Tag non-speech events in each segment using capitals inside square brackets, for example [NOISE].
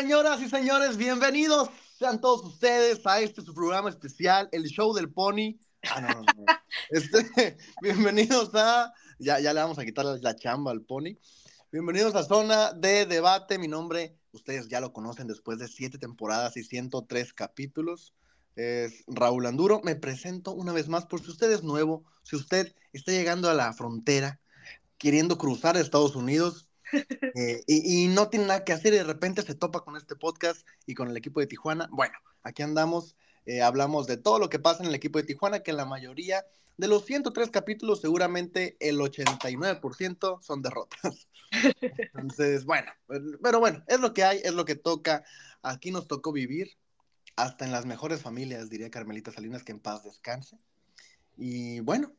Señoras y señores, bienvenidos sean todos ustedes a este su programa especial, el show del pony. Ah, no, no, no. [LAUGHS] Este, [LAUGHS] bienvenidos a. Ya, ya le vamos a quitar la chamba al pony. Bienvenidos a Zona de Debate. Mi nombre, ustedes ya lo conocen después de siete temporadas y 103 capítulos. Es Raúl Anduro. Me presento una vez más por si usted es nuevo, si usted está llegando a la frontera, queriendo cruzar Estados Unidos, eh, y, no tiene nada que hacer y de repente se topa con este podcast y con el equipo de Tijuana. Bueno, aquí andamos, eh, hablamos de todo lo que pasa en el equipo de Tijuana, que la mayoría de los 103 capítulos, seguramente el 89% son derrotas. [LAUGHS] Entonces, bueno, pero bueno, es lo que hay, es lo que toca. Aquí nos tocó vivir, hasta en las mejores familias, diría Carmelita Salinas, que en paz descanse. Y bueno,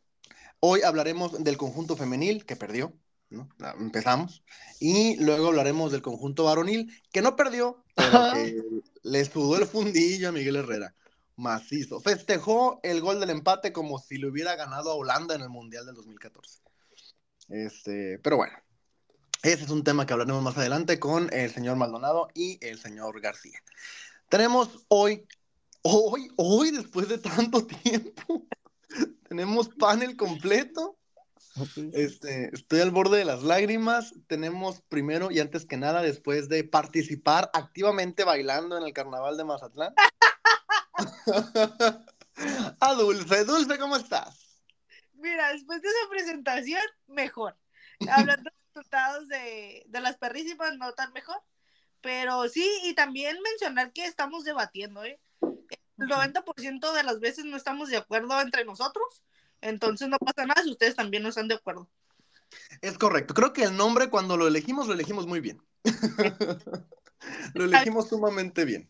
hoy hablaremos del conjunto femenil que perdió, Empezamos. Y luego hablaremos del conjunto varonil, que no perdió, pero que le sudó el fundillo a Miguel Herrera. Macizo. Festejó el gol del empate como si le hubiera ganado a Holanda en el Mundial del 2014. Este, pero bueno, ese es un tema que hablaremos más adelante con el señor Maldonado y el señor García. Tenemos hoy, hoy, hoy, después de tanto [LAUGHS] tiempo, tenemos panel completo este, estoy al borde de las lágrimas. Tenemos primero y antes que nada, después de participar activamente bailando en el carnaval de Mazatlán. A [LAUGHS] Dulce, Dulce, ¿cómo estás? Mira, después de esa presentación, mejor. Hablando de resultados de, de las perrísimas, no tan mejor. Pero sí, y también mencionar que estamos debatiendo, ¿eh? El 90% de las veces no estamos de acuerdo entre nosotros, entonces no pasa nada si ustedes también no están de acuerdo. Es correcto. Creo que el nombre cuando lo elegimos, lo elegimos muy bien. [LAUGHS] lo elegimos sumamente bien.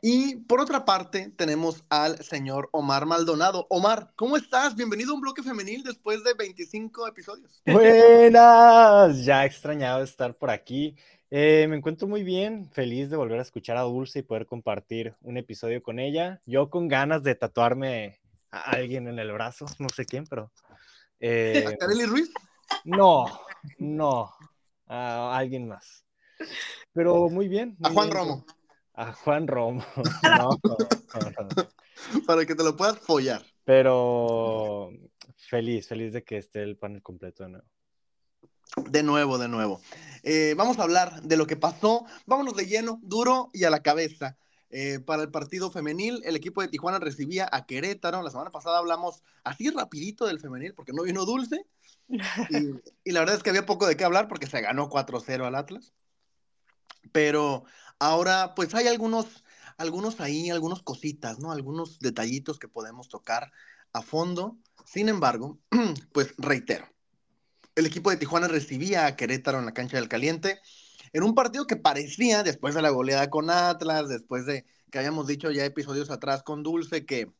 Y por otra parte, tenemos al señor Omar Maldonado. Omar, ¿cómo estás? Bienvenido a un bloque femenil después de 25 episodios. Buenas, ya extrañado estar por aquí. Eh, me encuentro muy bien, feliz de volver a escuchar a Dulce y poder compartir un episodio con ella. Yo con ganas de tatuarme a alguien en el brazo, [LAUGHS] no sé quién, pero... [LAUGHS] Eh, ¿A Ruiz? No, no, a alguien más. Pero muy bien. a Juan Romo. A Juan Romo. [LAUGHS] Para que te lo puedas follar. Pero feliz, feliz de que esté el panel completo de nuevo. De nuevo, de nuevo. Eh, vamos a hablar de lo que pasó. Vámonos de lleno, duro y a la cabeza. Eh, para el partido femenil, el equipo de Tijuana recibía a Querétaro. La semana pasada hablamos así rapidito del femenil porque no vino Dulce. [LAUGHS] Y, la verdad es que había poco de qué hablar porque se ganó 4-0 al Atlas. Pero ahora pues hay algunos, algunos ahí, algunos cositas, ¿no? Algunos detallitos que podemos tocar a fondo. Sin embargo, [CLEARS THROAT] pues reitero, el equipo de Tijuana recibía a Querétaro en la cancha del caliente en un partido que parecía, después de la goleada con Atlas, después de que habíamos dicho ya episodios atrás con Dulce, que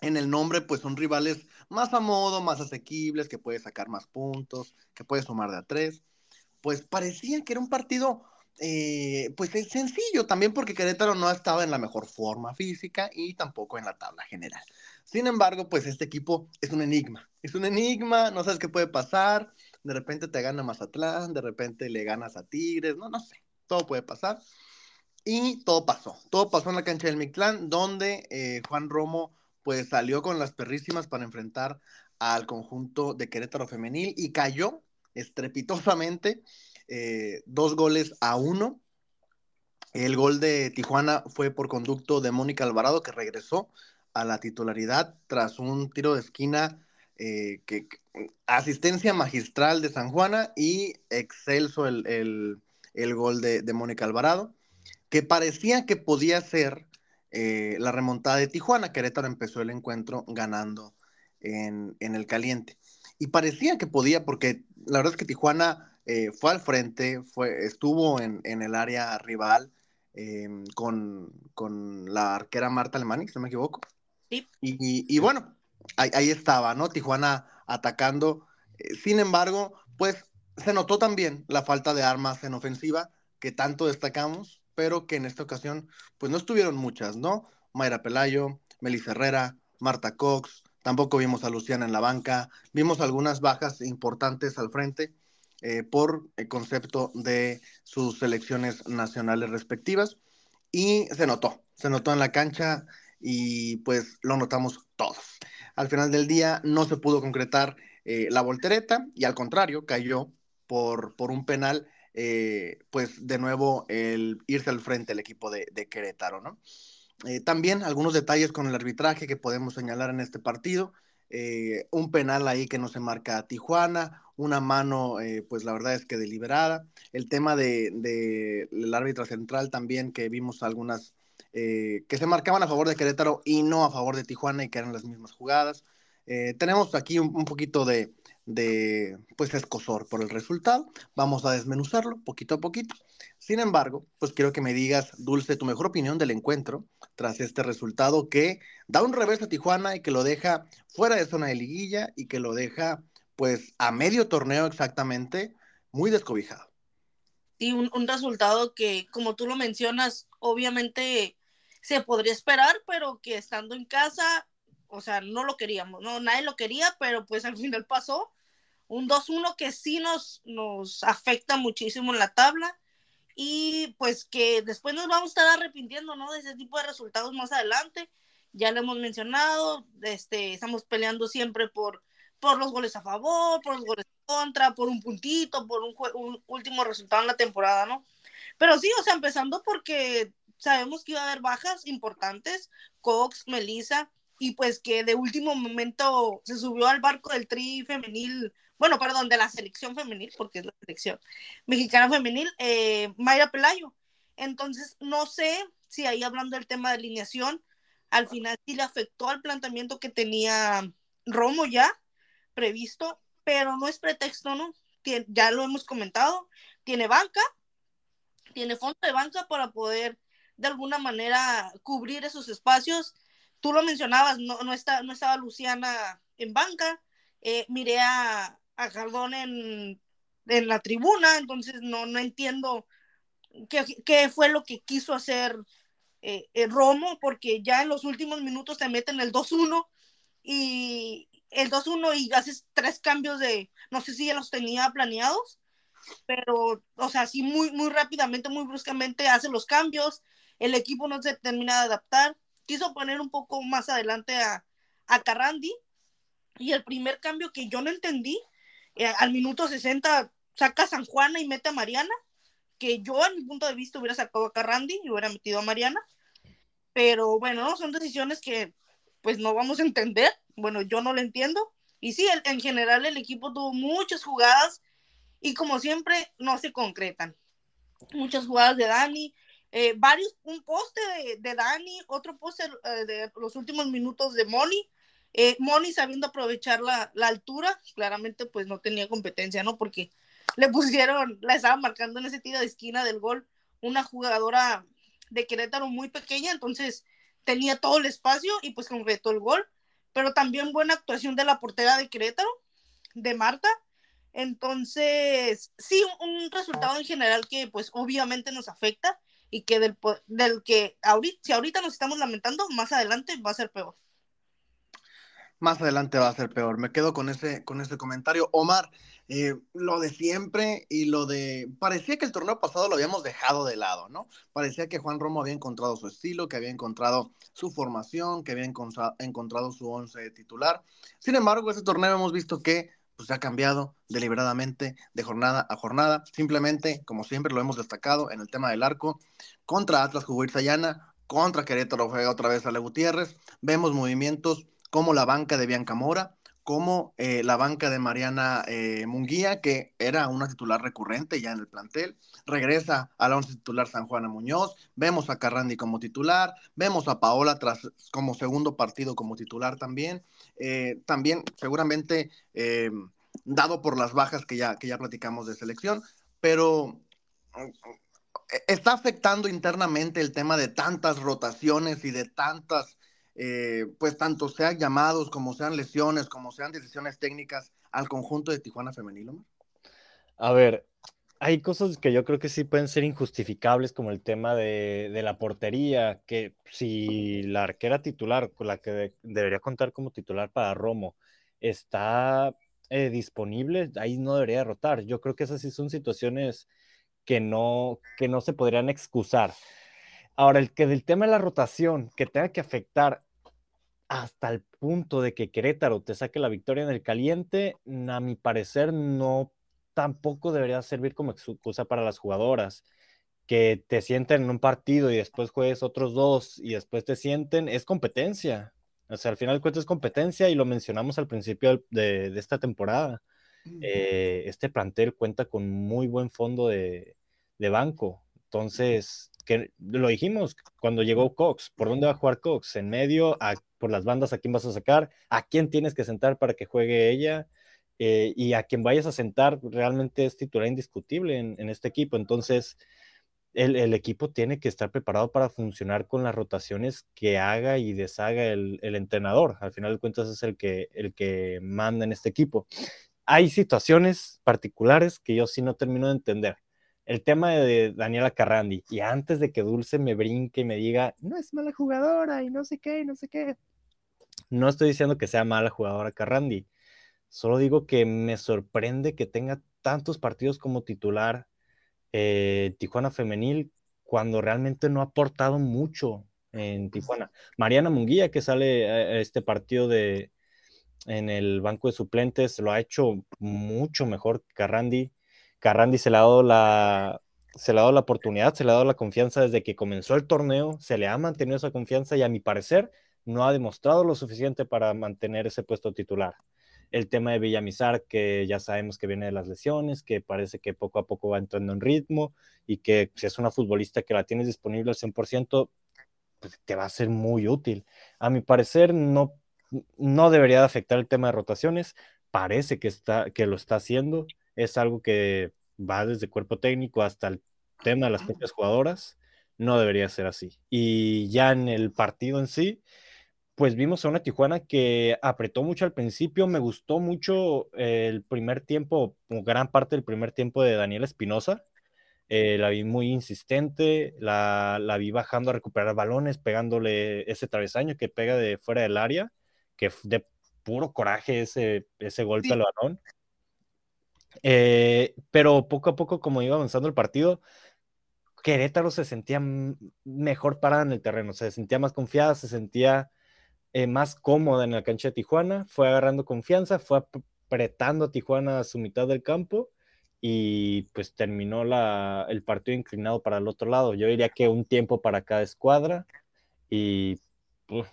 en el nombre pues son rivales más a modo, más asequibles, que puede sacar más puntos, que puede sumar de a tres, pues parecía que era un partido eh, pues sencillo también porque Querétaro no estaba en la mejor forma física y tampoco en la tabla general. Sin embargo, pues este equipo es un enigma, es un enigma, no sabes qué puede pasar, de repente te gana Mazatlán, de repente le ganas a Tigres, no, no sé, todo puede pasar. Y todo pasó, todo pasó en la cancha del Mictlán, donde eh, Juan Romo pues salió con las perrísimas para enfrentar al conjunto de Querétaro Femenil y cayó estrepitosamente eh, dos goles a uno. El gol de Tijuana fue por conducto de Mónica Alvarado, que regresó a la titularidad tras un tiro de esquina eh, que, asistencia magistral de San Juana y excelso el, gol de, Mónica Alvarado, que parecía que podía ser eh, la remontada de Tijuana. Querétaro empezó el encuentro ganando en, el caliente. Y parecía que podía, porque la verdad es que Tijuana eh, fue al frente, fue, estuvo en, el área rival con, la arquera Marta Alemani, si no me equivoco. y bueno, ahí, estaba, ¿no? Tijuana atacando. Eh, sin embargo, pues se notó también la falta de armas en ofensiva que tanto destacamos, pero que en esta ocasión, pues no estuvieron muchas, ¿no? Mayra Pelayo, Melissa Herrera, Marta Cox, tampoco vimos a Luciana en la banca, vimos algunas bajas importantes al frente, eh, por el concepto de sus selecciones nacionales respectivas. Y se notó, se notó en la cancha y pues lo notamos todos. Al final del día no se pudo concretar eh, la voltereta y al contrario cayó por, por un penal, eh, pues de nuevo el irse al frente el equipo de, de Querétaro, ¿no? también algunos detalles con el arbitraje que podemos señalar en este partido. Eh, un penal ahí que no se marca Tijuana, una mano, eh, pues la verdad es que deliberada. El tema del de, árbitro central también, que vimos algunas eh, que se marcaban a favor de Querétaro y no a favor de Tijuana y que eran las mismas jugadas. tenemos aquí un poquito de, pues escosor por el resultado. Vamos a desmenuzarlo poquito a poquito. Sin embargo, pues quiero que me digas, Dulce, tu mejor opinión del encuentro tras este resultado que da un revés a Tijuana y que lo deja fuera de zona de liguilla y que lo deja pues a medio torneo exactamente muy descobijado. Sí, un resultado que, como tú lo mencionas, obviamente se podría esperar, pero que estando en casa, o sea, no lo queríamos, no, nadie lo quería, pero pues al [LAUGHS] final pasó un 2-1 que sí nos, nos afecta muchísimo en la tabla y pues que después nos vamos a estar arrepintiendo, ¿no? De ese tipo de resultados más adelante. Ya lo hemos mencionado, este, estamos peleando siempre por, por los goles a favor, por los goles contra, por un puntito, por un, un último resultado en la temporada, ¿no? Pero sí, o sea, empezando porque sabemos que iba a haber bajas importantes, Cox, Melissa, y pues que de último momento se subió al barco del tri femenil bueno, perdón, de la selección femenil, porque es la selección mexicana femenil, eh, Mayra Pelayo. Entonces, no sé si ahí hablando del tema de alineación, al final sí le afectó al planteamiento que tenía Romo ya previsto, pero no es pretexto, ¿no? ya lo hemos comentado, tiene banca, tiene fondo de banca para poder de alguna manera cubrir esos espacios. Tú lo mencionabas, no, no, está, no estaba Luciana en banca, eh, miré a, a Jardón en, la tribuna, entonces no, no entiendo qué, qué, fue lo que quiso hacer eh, eh, Romo, porque ya en los últimos minutos te meten el 2-1 y el 2-1 y haces tres cambios de, no sé si ya los tenía planeados, pero, o sea, sí muy, muy rápidamente, muy bruscamente hace los cambios, el equipo no se termina de adaptar, quiso poner un poco más adelante a, a Carrandi, y el primer cambio que yo no entendí eh, al minuto 60 saca a San Juana y mete a Mariana, que yo en mi punto de vista hubiera sacado a Carrandi y hubiera metido a Mariana. Pero bueno, son decisiones que pues no vamos a entender. Bueno, yo no lo entiendo. Y sí, en general el equipo tuvo muchas jugadas y como siempre no se concretan. Muchas jugadas de Dani, eh, varios, un poste de, de Dani, otro poste eh, de los últimos minutos de Moni, eh, Moni sabiendo aprovechar la, altura, claramente pues no tenía competencia, ¿no? Porque le pusieron, la estaba marcando en ese tiro de esquina del gol una jugadora de Querétaro muy pequeña, entonces tenía todo el espacio y pues concretó el gol, pero también buena actuación de la portera de Querétaro, de Marta. Entonces, sí, un resultado en general que pues obviamente nos afecta y que del, del que ahorita, si ahorita nos estamos lamentando, más adelante va a ser peor más adelante va a ser peor. Me quedo con ese, con ese comentario. Omar, eh, lo de siempre y lo de... Parecía que el torneo pasado lo habíamos dejado de lado, ¿no? Parecía que Juan Romo había encontrado su estilo, que había encontrado su formación, que había encontrado su once titular. Sin embargo, ese torneo hemos visto que pues, ha cambiado deliberadamente de jornada a jornada. Simplemente, como siempre lo hemos destacado en el tema del arco, contra Atlas jugó Irzayana, contra Querétaro juega otra vez Ale Gutiérrez. Vemos movimientos como la banca de Bianca Mora, como eh, la banca de Mariana eh, Munguía, que era una titular recurrente ya en el plantel, regresa a la once titular San Juana Muñoz, vemos a Carrandi como titular, vemos a Paola tras como segundo partido como titular también, eh, también seguramente dado por las bajas que ya, que ya platicamos de selección, pero está afectando internamente el tema de tantas rotaciones y de tantas eh, pues tanto sean llamados como sean lesiones, como sean decisiones técnicas al conjunto de Tijuana femenil, A ver, hay cosas que yo creo que sí pueden ser injustificables, como el tema de, la portería, que si la arquera titular, la que debería contar como titular para Romo, está eh, disponible, ahí no debería rotar. Yo creo que esas sí son situaciones que no, se podrían excusar. Ahora, el tema de la rotación, que tenga que afectar hasta el punto de que Querétaro te saque la victoria en el caliente, a mi parecer no tampoco debería servir como excusa para las jugadoras. Que te sienten en un partido y después juegues otros dos y después te sienten, es competencia. O sea, al final cuenta es competencia y lo mencionamos al principio de, esta temporada. Eh, este plantel cuenta con muy buen fondo de, de banco. Entonces, que lo dijimos cuando llegó Cox, ¿por dónde va a jugar Cox? ¿En medio? ¿Por las bandas a quién vas a sacar? ¿A quién tienes que sentar para que juegue ella? Eh, y a quien vayas a sentar realmente es titular indiscutible en, este equipo. Entonces, el, equipo tiene que estar preparado para funcionar con las rotaciones que haga y deshaga el, entrenador. Al final de cuentas es el que, el que manda en este equipo. Hay situaciones particulares que yo sí no termino de entender el tema de Daniela Carrandi, y antes de que Dulce me brinque y me diga, no es mala jugadora y no sé qué, no sé qué, no estoy diciendo que sea mala jugadora Carrandi, solo digo que me sorprende que tenga tantos partidos como titular eh, Tijuana Femenil cuando realmente no ha aportado mucho en Tijuana. Mariana Munguía, que sale a este partido de en el banco de suplentes, lo ha hecho mucho mejor que Carrandi Carrandi se le ha dado la, se le ha dado la oportunidad, se le ha dado la confianza desde que comenzó el torneo, se le ha mantenido esa confianza y a mi parecer no ha demostrado lo suficiente para mantener ese puesto titular. El tema de Villamizar, que ya sabemos que viene de las lesiones, que parece que poco a poco va entrando en ritmo y que si es una futbolista que la tienes disponible al 100%, pues te va a ser muy útil. A mi parecer no, no debería de afectar el tema de rotaciones, parece que, está, que lo está haciendo es algo que va desde cuerpo técnico hasta el tema de las propias jugadoras, no debería ser así. Y ya en el partido en sí, pues vimos a una Tijuana que apretó mucho al principio, me gustó mucho el primer tiempo, gran parte del primer tiempo de Daniel Espinosa, eh, la vi muy insistente, la, vi bajando a recuperar balones, pegándole ese travesaño que pega de fuera del área, que de puro coraje ese, ese golpe al balón. Eh, pero poco a poco, como iba avanzando el partido, Querétaro se sentía mejor parada en el terreno, se sentía más confiada, se sentía eh, más cómoda en la cancha de Tijuana, fue agarrando confianza, fue apretando a Tijuana a su mitad del campo y pues terminó la, el partido inclinado para el otro lado. Yo diría que un tiempo para cada escuadra y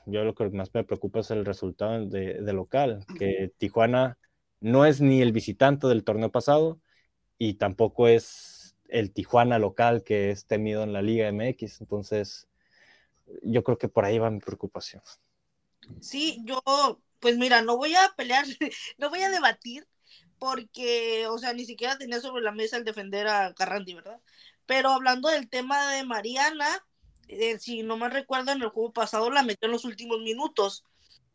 yo lo que más me preocupa es el resultado de, de local, que Tijuana no es ni el visitante del torneo pasado y tampoco es el Tijuana local que es temido en la Liga MX. Entonces, yo creo que por ahí va mi preocupación. Sí, yo, pues mira, no voy a pelear, [LAUGHS] no voy a debatir, porque, o sea, ni siquiera tenía sobre la mesa el defender a Carrandi, ¿verdad? Pero hablando del tema de Mariana, eh, si no me recuerdo, en el juego pasado la metió en los últimos minutos.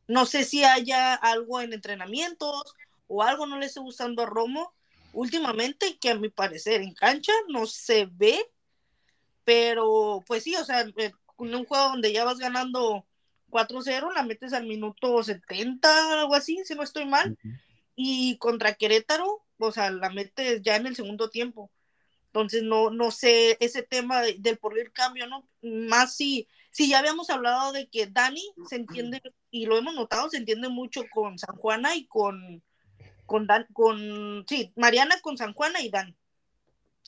No sé si haya algo en entrenamientos o algo no le esté gustando a Romo últimamente, que a mi parecer en cancha no se ve, pero pues sí, o sea, en un juego donde ya vas ganando 4-0, la metes al minuto 70, algo así, si no estoy mal, y contra Querétaro, o sea, la metes ya en el segundo tiempo. Entonces, no, no sé ese tema del por el cambio, ¿no? Más si, si ya habíamos hablado de que Dani se entiende, y lo hemos notado, se entiende mucho con San Juana y con, con Dan, con, sí, Mariana con San Juana y Dan.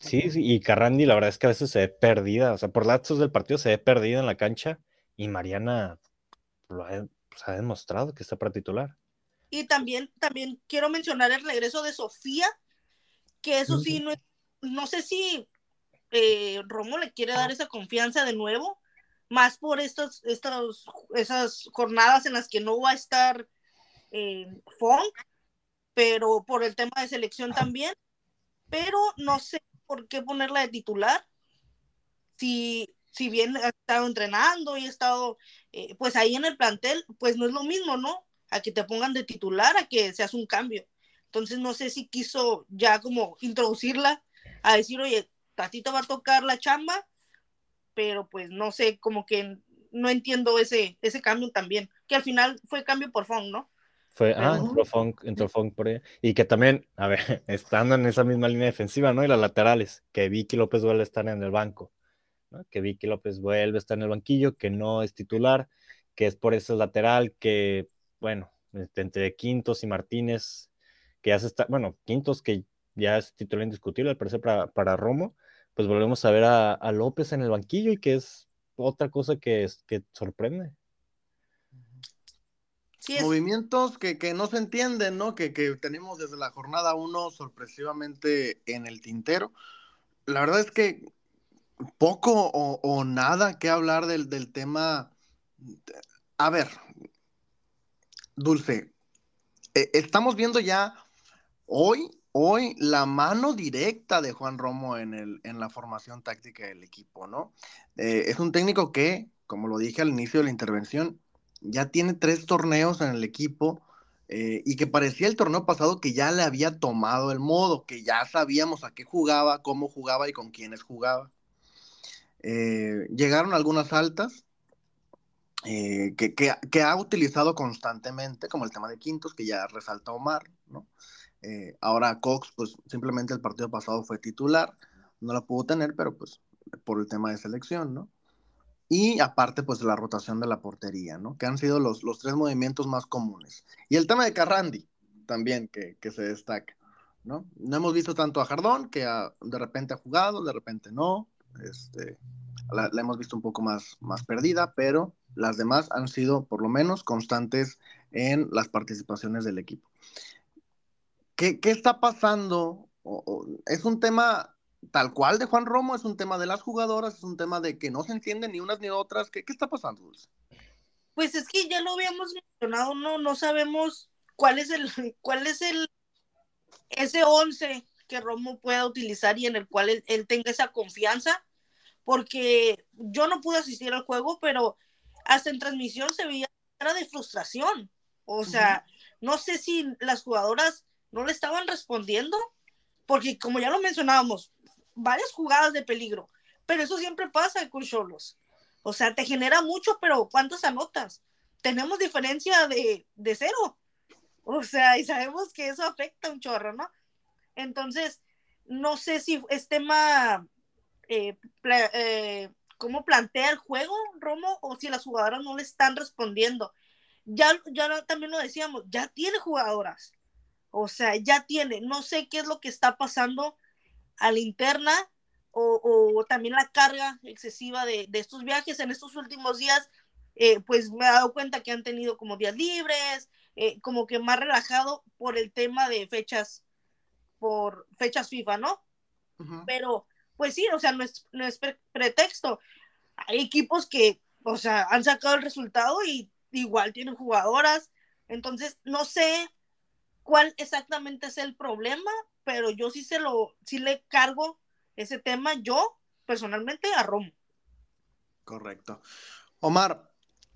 Sí, y Carrandi la verdad es que a veces se ve perdida, o sea, por lapsos del partido se ve perdida en la cancha y Mariana lo ha, pues, ha demostrado que está para titular. Y también, también quiero mencionar el regreso de Sofía, que eso sí, no, no sé si eh, Romo le quiere dar esa confianza de nuevo, más por estos, estos, esas jornadas en las que no va a estar eh, Funk, pero por el tema de selección también, pero no sé por qué ponerla de titular. Si, si bien ha estado entrenando y ha estado eh, pues ahí en el plantel, pues no es lo mismo, ¿no? A que te pongan de titular, a que se hace un cambio. Entonces no sé si quiso ya como introducirla a decir, oye, a ti te va a tocar la chamba, pero pues no sé, como que no entiendo ese, ese cambio también, que al final fue cambio por fondo, ¿no? Fue, ah, entró Funk, entró Funk por ahí. Y que también, a ver, [LAUGHS] estando en esa misma línea defensiva, ¿no? Y las laterales, que Vicky López vuelve a estar en el banco, ¿no? Que Vicky López vuelve a estar en el banquillo, que no es titular, que es por ese lateral, que, bueno, este, entre Quintos y Martínez, que ya se está, bueno, Quintos que ya es titular indiscutible, al parecer para, para Romo, pues volvemos a ver a, a, López en el banquillo y que es otra cosa que, es, que sorprende. Sí, es... Movimientos que, que, no se entienden, ¿no? Que, que tenemos desde la jornada 1 sorpresivamente en el tintero. La verdad es que poco o, nada que hablar del, del tema. A ver, Dulce, eh, estamos viendo ya hoy, hoy la mano directa de Juan Romo en, el, en la formación táctica del equipo, ¿no? Eh, es un técnico que, como lo dije al inicio de la intervención, ya tiene tres torneos en el equipo eh, y que parecía el torneo pasado que ya le había tomado el modo, que ya sabíamos a qué jugaba, cómo jugaba y con quiénes jugaba. Llegaron algunas altas, eh, que, ha utilizado constantemente, como el tema de Quintos, que ya resalta Omar, ¿no? Eh, ahora Cox, pues simplemente el partido pasado fue titular, no la pudo tener, pero pues por el tema de selección, ¿no? Y aparte, pues la rotación de la portería, ¿no? Que han sido los, los tres movimientos más comunes. Y el tema de Carrandi, también, que, se destaca, ¿no? No hemos visto tanto a Jardón, que de repente ha jugado, de repente no, este, la, hemos visto un poco más, más perdida, pero las demás han sido por lo menos constantes en las participaciones del equipo. ¿Qué, qué está pasando? O, ¿Es un tema tal cual de Juan Romo? ¿Es un tema de las jugadoras? ¿Es un tema de que no se entienden ni unas ni otras? ¿Qué, qué está pasando, Dulce? Pues es que ya lo habíamos mencionado, no, no sabemos cuál es el, cuál es el, ese 11 que Romo pueda utilizar y en el cual él, él tenga esa confianza, porque yo no pude asistir al juego, pero hasta en transmisión se veía cara de frustración. O sea, uh -huh. no sé si las jugadoras no le estaban respondiendo, porque como ya lo mencionábamos, varias jugadas de peligro, pero eso siempre pasa con Cholos. O sea, te genera mucho, pero ¿cuántas anotas? Tenemos diferencia de, de cero. O sea, y sabemos que eso afecta un chorro, ¿no? Entonces, no sé si es tema eh, eh, cómo plantea el juego Romo o si las jugadoras no le están respondiendo. Ya, ya también lo decíamos, ya tiene jugadoras. O sea, ya tiene. No sé qué es lo que está pasando a la interna o, también la carga excesiva de, de, estos viajes en estos últimos días. Eh, pues me he dado cuenta que han tenido como días libres, como que más relajado por el tema de fechas, por fechas FIFA, ¿no? Uh -huh. Pero pues sí, o sea, no es, no es pre pretexto. Hay equipos que, o sea, han sacado el resultado y igual tienen jugadoras. Entonces, no sé cuál exactamente es el problema, pero yo sí se lo, sí le cargo ese tema yo personalmente a Romo. Correcto. Omar,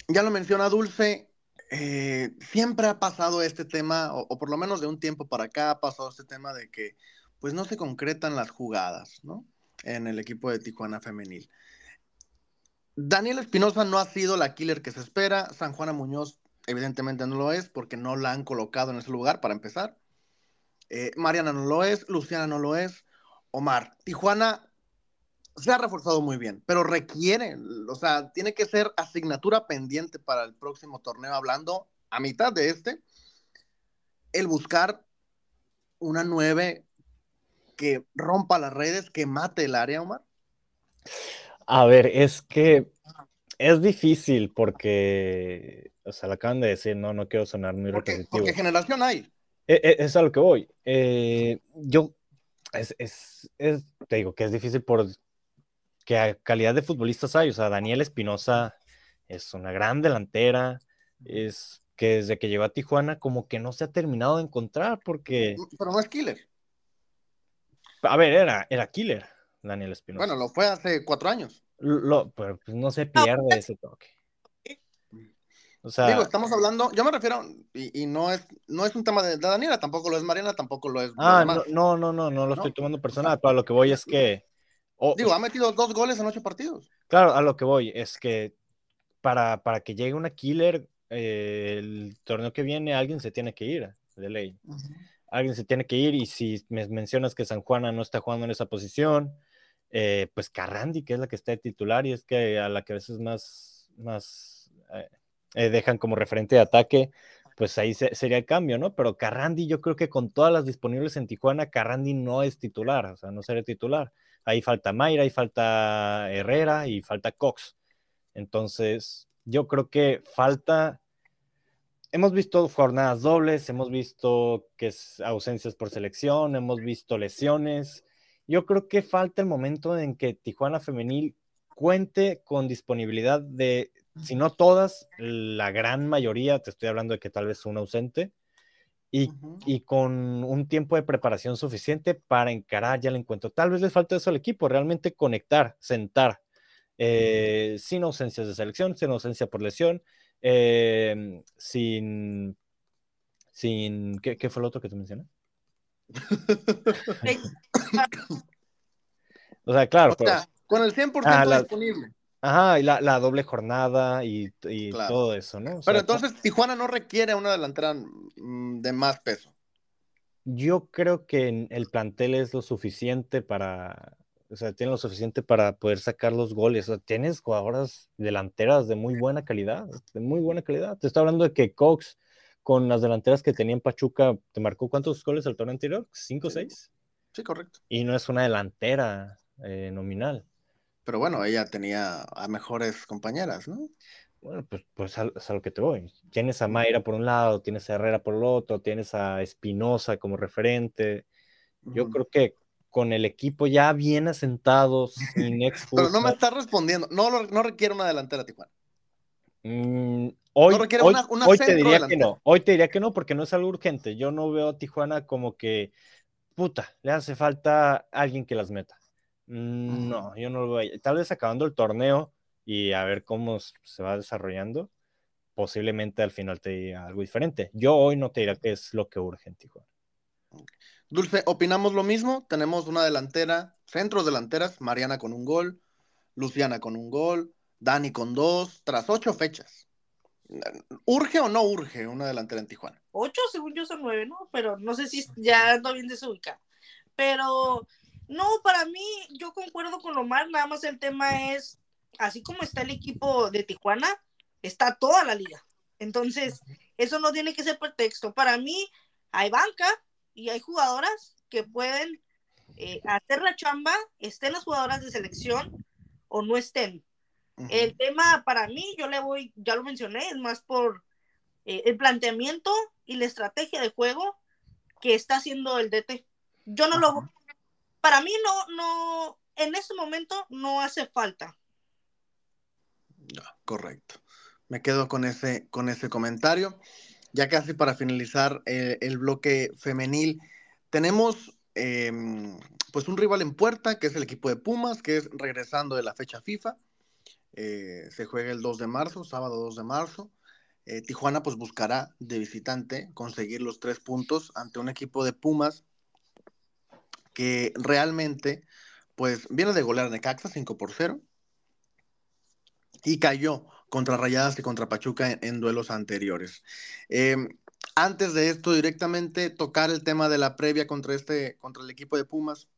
ya lo menciona Dulce, eh, siempre ha pasado este tema, o, por lo menos de un tiempo para acá ha pasado este tema de que pues no se concretan las jugadas, ¿no? en el equipo de Tijuana femenil. Daniel Espinosa no ha sido la killer que se espera. San Juana Muñoz evidentemente no lo es porque no la han colocado en ese lugar para empezar. Eh, Mariana no lo es, Luciana no lo es. Omar, Tijuana se ha reforzado muy bien, pero requiere, o sea, tiene que ser asignatura pendiente para el próximo torneo, hablando a mitad de este, el buscar una nueve que rompa las redes, que mate el área, Omar? A ver, es que es difícil porque, o sea, lo acaban de decir, no, no quiero sonar muy porque, repetitivo. Porque generación hay. Es, es, es a lo que voy. Eh, yo, es, es, es, te digo que es difícil por que calidad de futbolistas hay. O sea, Daniel Espinosa es una gran delantera, es que desde que llegó a Tijuana como que no se ha terminado de encontrar porque... Pero no es killer. A ver, era, era killer, Daniel Espinosa. Bueno, lo fue hace cuatro años. Lo, pero pues no se pierde no. ese toque. O sea, Digo, estamos hablando, yo me refiero, y, y, no es no es un tema de, de, Daniela, tampoco lo es Mariana, tampoco lo es. Ah, no, no, no, no, no, lo estoy tomando personal, pero a lo que voy es que. Digo, ha metido dos goles en ocho partidos. Claro, a lo que voy es que para, para que llegue una killer, eh, el torneo que viene alguien se tiene que ir, de ley. Alguien se tiene que ir y si me mencionas que San Juana no está jugando en esa posición, eh, pues Carrandi, que es la que está de titular y es que a la que a veces más, más eh, dejan como referente de ataque, pues ahí sería el cambio, ¿no? Pero Carrandi, yo creo que con todas las disponibles en Tijuana, Carrandi no es titular, o sea, no sería titular. Ahí falta Mayra, ahí falta Herrera y falta Cox. Entonces, yo creo que falta. Hemos visto jornadas dobles, hemos visto que es ausencias por selección, hemos visto lesiones. Yo creo que falta el momento en que Tijuana Femenil cuente con disponibilidad de si no todas, la gran mayoría, te estoy hablando de que tal vez un ausente, y, y, con un tiempo de preparación suficiente para encarar ya el encuentro. Tal vez les falta eso al equipo, realmente conectar, sentar, eh, sin ausencias de selección, sin ausencia por lesión, eh, sin, sin, ¿qué, ¿qué, fue lo otro que te mencioné? [LAUGHS] o sea, claro. Pues, con el 100% ah, disponible. Ajá, y la, la doble jornada y, y todo eso, ¿no? Pero entonces Tijuana no requiere una delantera mm, de más peso. Yo creo que el plantel es lo suficiente para, o sea, tiene lo suficiente para poder sacar los goles. O sea, tienes jugadoras delanteras de muy buena calidad, de muy buena calidad. Te estoy hablando de que Cox, con las delanteras que tenía en Pachuca, ¿te marcó cuántos goles el torneo anterior? ¿Cinco o seis? Sí, correcto. Y no es una delantera eh, nominal. Pero bueno, ella tenía a mejores compañeras, ¿no? Bueno, pues, pues es a lo que te voy. Tienes a Mayra por un lado, tienes a Herrera por el otro, tienes a Espinosa como referente. Yo creo que con el equipo ya bien asentado, sin [LAUGHS] Pero no me estás respondiendo. No, no requiere una delantera, Tijuana. Mm, hoy, requiere una, hoy te diría que no. Hoy te diría que no, porque no es algo urgente. Yo no veo a Tijuana como que, puta, le hace falta alguien que las meta. Mm, no, yo no lo voy. Tal vez acabando el torneo y a ver cómo se va desarrollando, posiblemente al final te diga algo diferente. Yo hoy no te diré qué es lo que urge en Tijuana. Dulce, opinamos lo mismo. Tenemos una delantera, centros delanteras, Mariana con un gol, Luciana con un gol, Dani con dos, tras ocho fechas. ¿Urge o no urge una delantera en Tijuana? Ocho, según yo, son nueve, ¿no? Pero no sé si ya ando bien desubicado. Pero no, para mí, yo concuerdo con Omar, nada más el tema es, así como está el equipo de Tijuana, está toda la liga. Entonces, eso no tiene que ser pretexto. Para mí, hay banca y hay jugadoras que pueden eh, hacer la chamba, estén las jugadoras de selección o no estén. El tema para mí, yo le voy, ya lo mencioné, es más por eh, el planteamiento y la estrategia de juego que está haciendo el DT. Yo no lo para mí no, no, en este momento no hace falta. correcto. Me quedo con ese, con ese comentario. Ya casi para finalizar eh, el bloque femenil, tenemos em, pues un rival en puerta, que es el equipo de Pumas, que es regresando de la fecha FIFA. Eh, se juega el 2 de marzo, sábado 2 de marzo. Eh, Tijuana pues buscará de visitante conseguir los tres puntos ante un equipo de Pumas que realmente, pues, viene de golear Necaxa 5 por 0 y cayó contra Rayadas y contra Pachuca en, duelos anteriores. Em, antes de esto, directamente tocar el tema de la previa contra, este, contra el equipo de Pumas,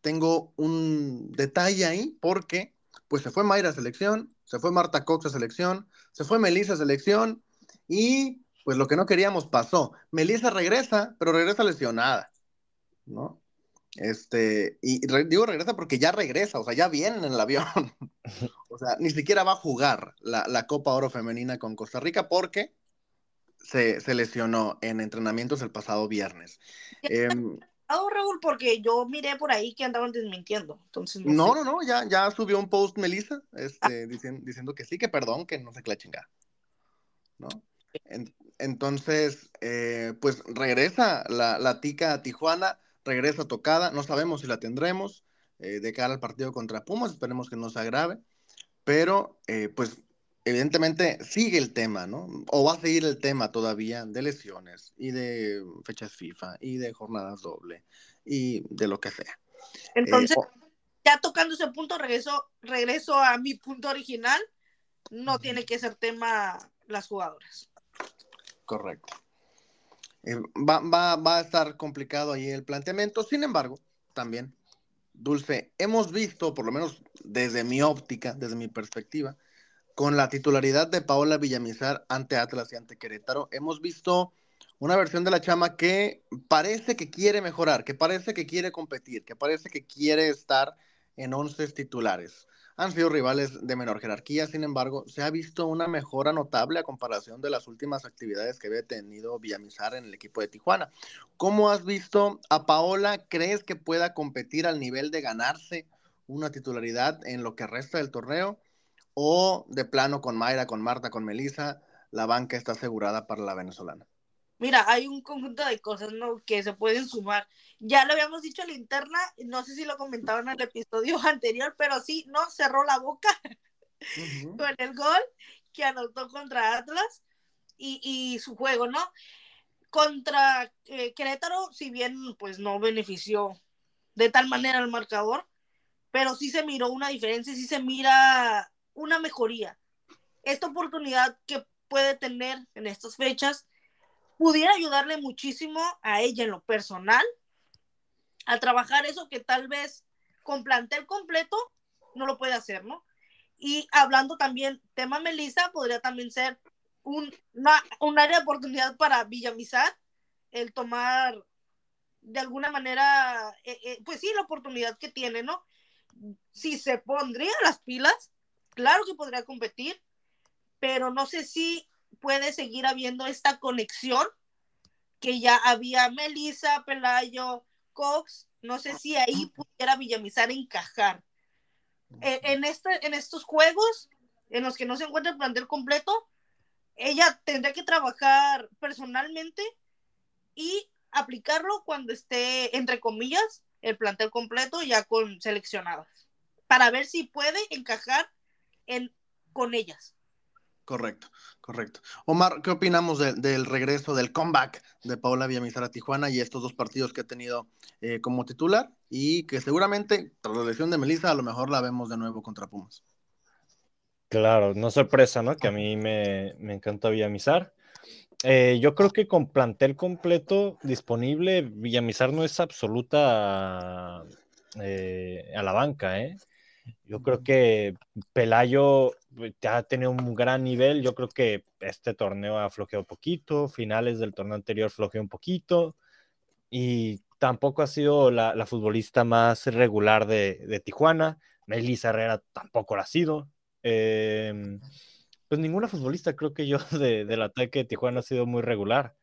tengo un detalle ahí porque pues se fue Mayra a selección, se fue Marta Cox a selección, se fue Melissa a selección y pues lo que no queríamos pasó. Melissa regresa, pero regresa lesionada, ¿no? Este, y digo regresa porque ya regresa, o sea, ya viene en el avión. [LAUGHS] o sea, ni siquiera va a jugar la, Copa Oro Femenina con Costa Rica porque se, lesionó en entrenamientos el pasado viernes. Eh, Raúl, porque yo miré por ahí que andaban desmintiendo. Entonces no, no, no, ya, ya subió un post Melissa este, diciendo, que sí, que perdón, que no se la chingada. ¿No? entonces, eh, pues regresa la, la tica a Tijuana regresa tocada, no sabemos si la tendremos eh, de cara al partido contra Pumas, esperemos que no se agrave, pero eh, pues evidentemente sigue el tema, ¿no? O va a seguir el tema todavía de lesiones y de fechas FIFA y de jornadas doble y de lo que sea. Entonces, eh, ya tocando ese punto, regreso, regreso a mi punto original, no tiene que ser tema las jugadoras. Correcto. Eh, va, va, va a estar complicado ahí el planteamiento. Sin embargo, también, Dulce, hemos visto, por lo menos desde mi óptica, desde mi perspectiva, con la titularidad de Paola Villamizar ante Atlas y ante Querétaro, hemos visto una versión de la chama que parece que quiere mejorar, que parece que quiere competir, que parece que quiere estar en once titulares. Han sido rivales de menor jerarquía, sin embargo, se ha visto una mejora notable a comparación de las últimas actividades que había tenido Villamizar en el equipo de Tijuana. ¿Cómo has visto a Paola? ¿Crees que pueda competir al nivel de ganarse una titularidad en lo que resta del torneo? ¿O de plano con Mayra, con Marta, con Melissa, la banca está asegurada para la venezolana? Mira, hay un conjunto de cosas ¿no? que se pueden sumar. Ya lo habíamos dicho en la interna, no sé si lo comentaban en el episodio [LAUGHS] anterior, pero sí, no cerró la boca con el gol que anotó contra Atlas y, y su juego, ¿no? Contra eh, Querétaro, si bien pues no benefició de tal manera el marcador, pero sí se miró una diferencia, sí se mira una mejoría. Esta oportunidad que puede tener en estas fechas pudiera ayudarle muchísimo a ella en lo personal a trabajar eso que tal vez con plantel completo no lo puede hacer, ¿no? Y hablando también, tema Melissa, podría también ser un, un área de oportunidad para Villamizar, el tomar de alguna manera, eh, eh, pues sí, la oportunidad que tiene, ¿no? Si se pondría las pilas, claro que podría competir, pero no sé si puede seguir habiendo esta conexión que ya había Melissa, Pelayo, Cox, no sé si ahí pudiera Villamizar encajar. E, en, este, en estos juegos en los que no se encuentra el plantel completo, ella tendría que trabajar personalmente y aplicarlo cuando esté, entre comillas, el plantel completo ya con seleccionadas, para ver si puede encajar en, con ellas. Correcto, correcto. Omar, ¿qué opinamos del regreso, del comeback de Paula Villamizar a Tijuana y estos dos partidos que ha tenido eh, como titular y que seguramente, tras la lesión de Melissa, a lo mejor la vemos de nuevo contra Pumas? Claro, no sorpresa, ¿no? Que a mí me, me encanta Villamizar. Eh, yo creo que con plantel completo disponible, Villamizar no es absoluta eh, a la banca, ¿eh? Yo creo que Pelayo eh, ha tenido un gran nivel. Yo creo que este torneo ha flojeado poquito, finales del torneo anterior flojeó un poquito y tampoco ha sido la, futbolista más regular de, Tijuana. Melissa Herrera tampoco lo ha sido. Em, pues ninguna futbolista creo que yo [LAUGHS] de, del ataque de Tijuana ha sido muy regular,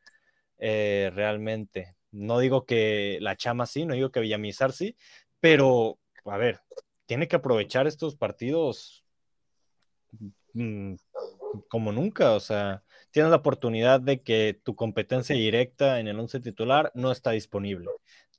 eh, realmente. No digo que la Chama sí, no digo que Villamizar sí, pero a ver, tiene que aprovechar estos partidos mm, como nunca, o sea, tienes la oportunidad de que tu competencia directa en el once titular no está disponible.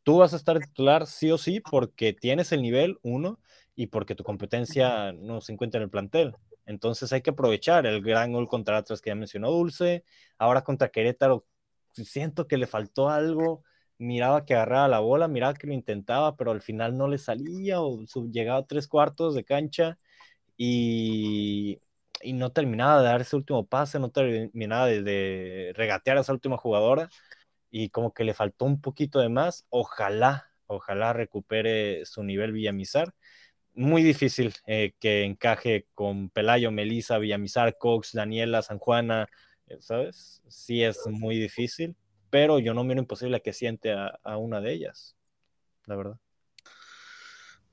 Tú vas a estar titular sí o sí porque tienes el nivel uno y porque tu competencia no se encuentra en el plantel. Entonces hay que aprovechar el gran gol contra Atlas que ya mencionó Dulce. Ahora contra Querétaro, siento que le faltó algo miraba que agarraba la bola, miraba que lo intentaba, pero al final no le salía o llegaba a tres cuartos de cancha y, no terminaba de dar ese último pase, no terminaba de, regatear a esa última jugadora y como que le faltó un poquito de más. Ojalá, ojalá recupere su nivel Villamizar. Muy difícil eh, que encaje con Pelayo, Melisa, Villamizar, Cox, Daniela, San Juana, eh, ¿sabes? Sí es muy difícil, pero yo no miro imposible que siente a, una de ellas, la verdad.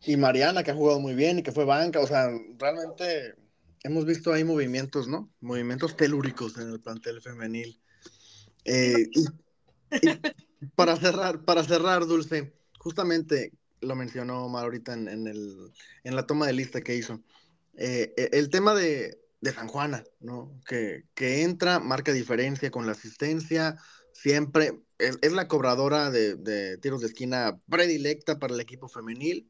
Y Mariana, que ha jugado muy bien y que fue banca, o sea, realmente hemos visto ahí movimientos, ¿no? Movimientos telúricos en el plantel femenil. Eh, y, para cerrar, para cerrar, Dulce, justamente lo mencionó Omar ahorita en, el, en la toma de lista que hizo. Eh, e, el tema de, de San Juana, ¿no? Que, que, entra, marca diferencia con la asistencia, siempre es, la cobradora de, tiros de esquina predilecta para el equipo femenil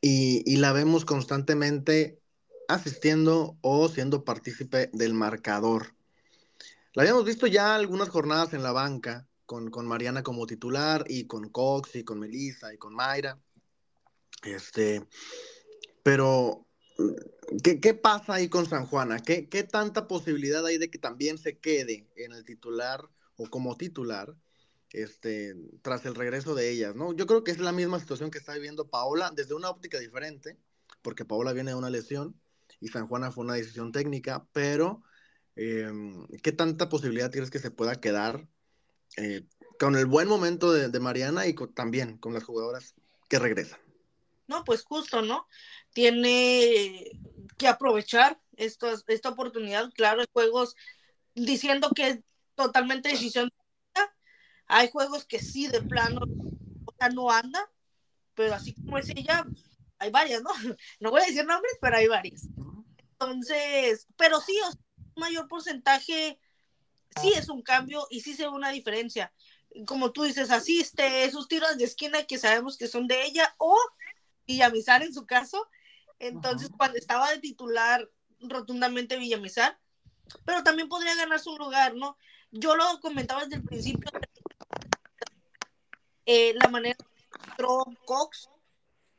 y, la vemos constantemente asistiendo o siendo partícipe del marcador. La habíamos visto ya algunas jornadas en la banca, con, con, Mariana como titular y con Cox y con Melissa y con Mayra. Este, pero ¿Qué, qué pasa ahí con San Juana? ¿Qué, ¿Qué tanta posibilidad hay de que también se quede en el titular o como titular este, tras el regreso de ellas? ¿no? Yo creo que es la misma situación que está viviendo Paola desde una óptica diferente, porque Paola viene de una lesión y San Juana fue una decisión técnica, pero eh, ¿qué tanta posibilidad tienes que se pueda quedar eh, con el buen momento de, Mariana y también con las jugadoras que regresan? No, pues justo, ¿no? Tiene que aprovechar estos, esta oportunidad. Claro, juegos diciendo que totalmente decisión. Hay juegos que sí, de plano, no anda, pero así como es ella, hay varias, ¿no? [LAUGHS] No voy a decir nombres, pero hay varias. Entonces, pero sí, o sea, un mayor porcentaje, sí es un cambio y sí se ve una diferencia. Como tú dices, asiste, esos tiros de esquina que sabemos que son de ella, o Villamizar en su caso. Entonces, -huh. cuando estaba de titular rotundamente Villamizar, pero también podría ganarse un lugar, ¿no? Yo lo comentaba desde el principio, eh, la manera que Cox,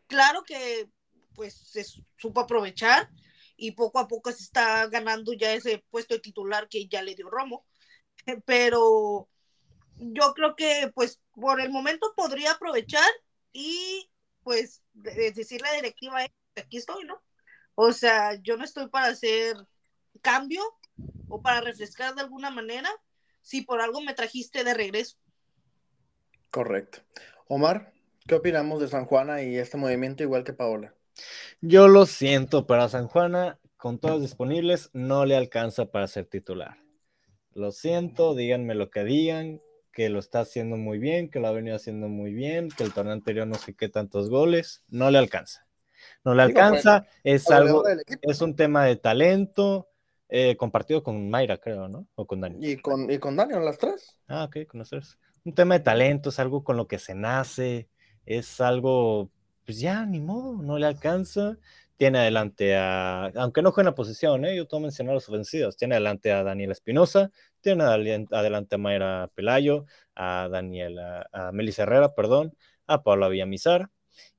claro que pues se supo aprovechar y poco a poco se está ganando ya ese puesto de titular que ya le dio Romo, [LAUGHS] pero yo creo que pues por el momento podría aprovechar y pues de decir la directiva aquí estoy, ¿no? O sea, yo no estoy para hacer cambio o para refrescar de alguna manera si por algo me trajiste de regreso. Correcto. Omar, ¿qué opinamos de San Juana y este movimiento igual que Paola? Yo lo siento, pero a San Juana, con todos disponibles, no le alcanza para ser titular. Lo siento, díganme lo que digan, que lo está haciendo muy bien, que lo ha venido haciendo muy bien, que el torneo anterior no sé qué tantos goles, no le alcanza. No le alcanza, Digo, es algo, es un tema de talento, eh, compartido con Mayra, creo, ¿no? O con Dani. Y con, y con Dani, las tres. Ah, ok, con las tres. Un tema de talento, es algo con lo que se nace, es algo, pues ya, ni modo, no le alcanza. Tiene adelante a, aunque no juegue en la posición, ¿eh? yo tengo mencionar los ofensivos, tiene adelante a Daniela Espinosa, tiene adelante a Mayra Pelayo, a Daniela, a Melissa Herrera, perdón, a Paula Villamizar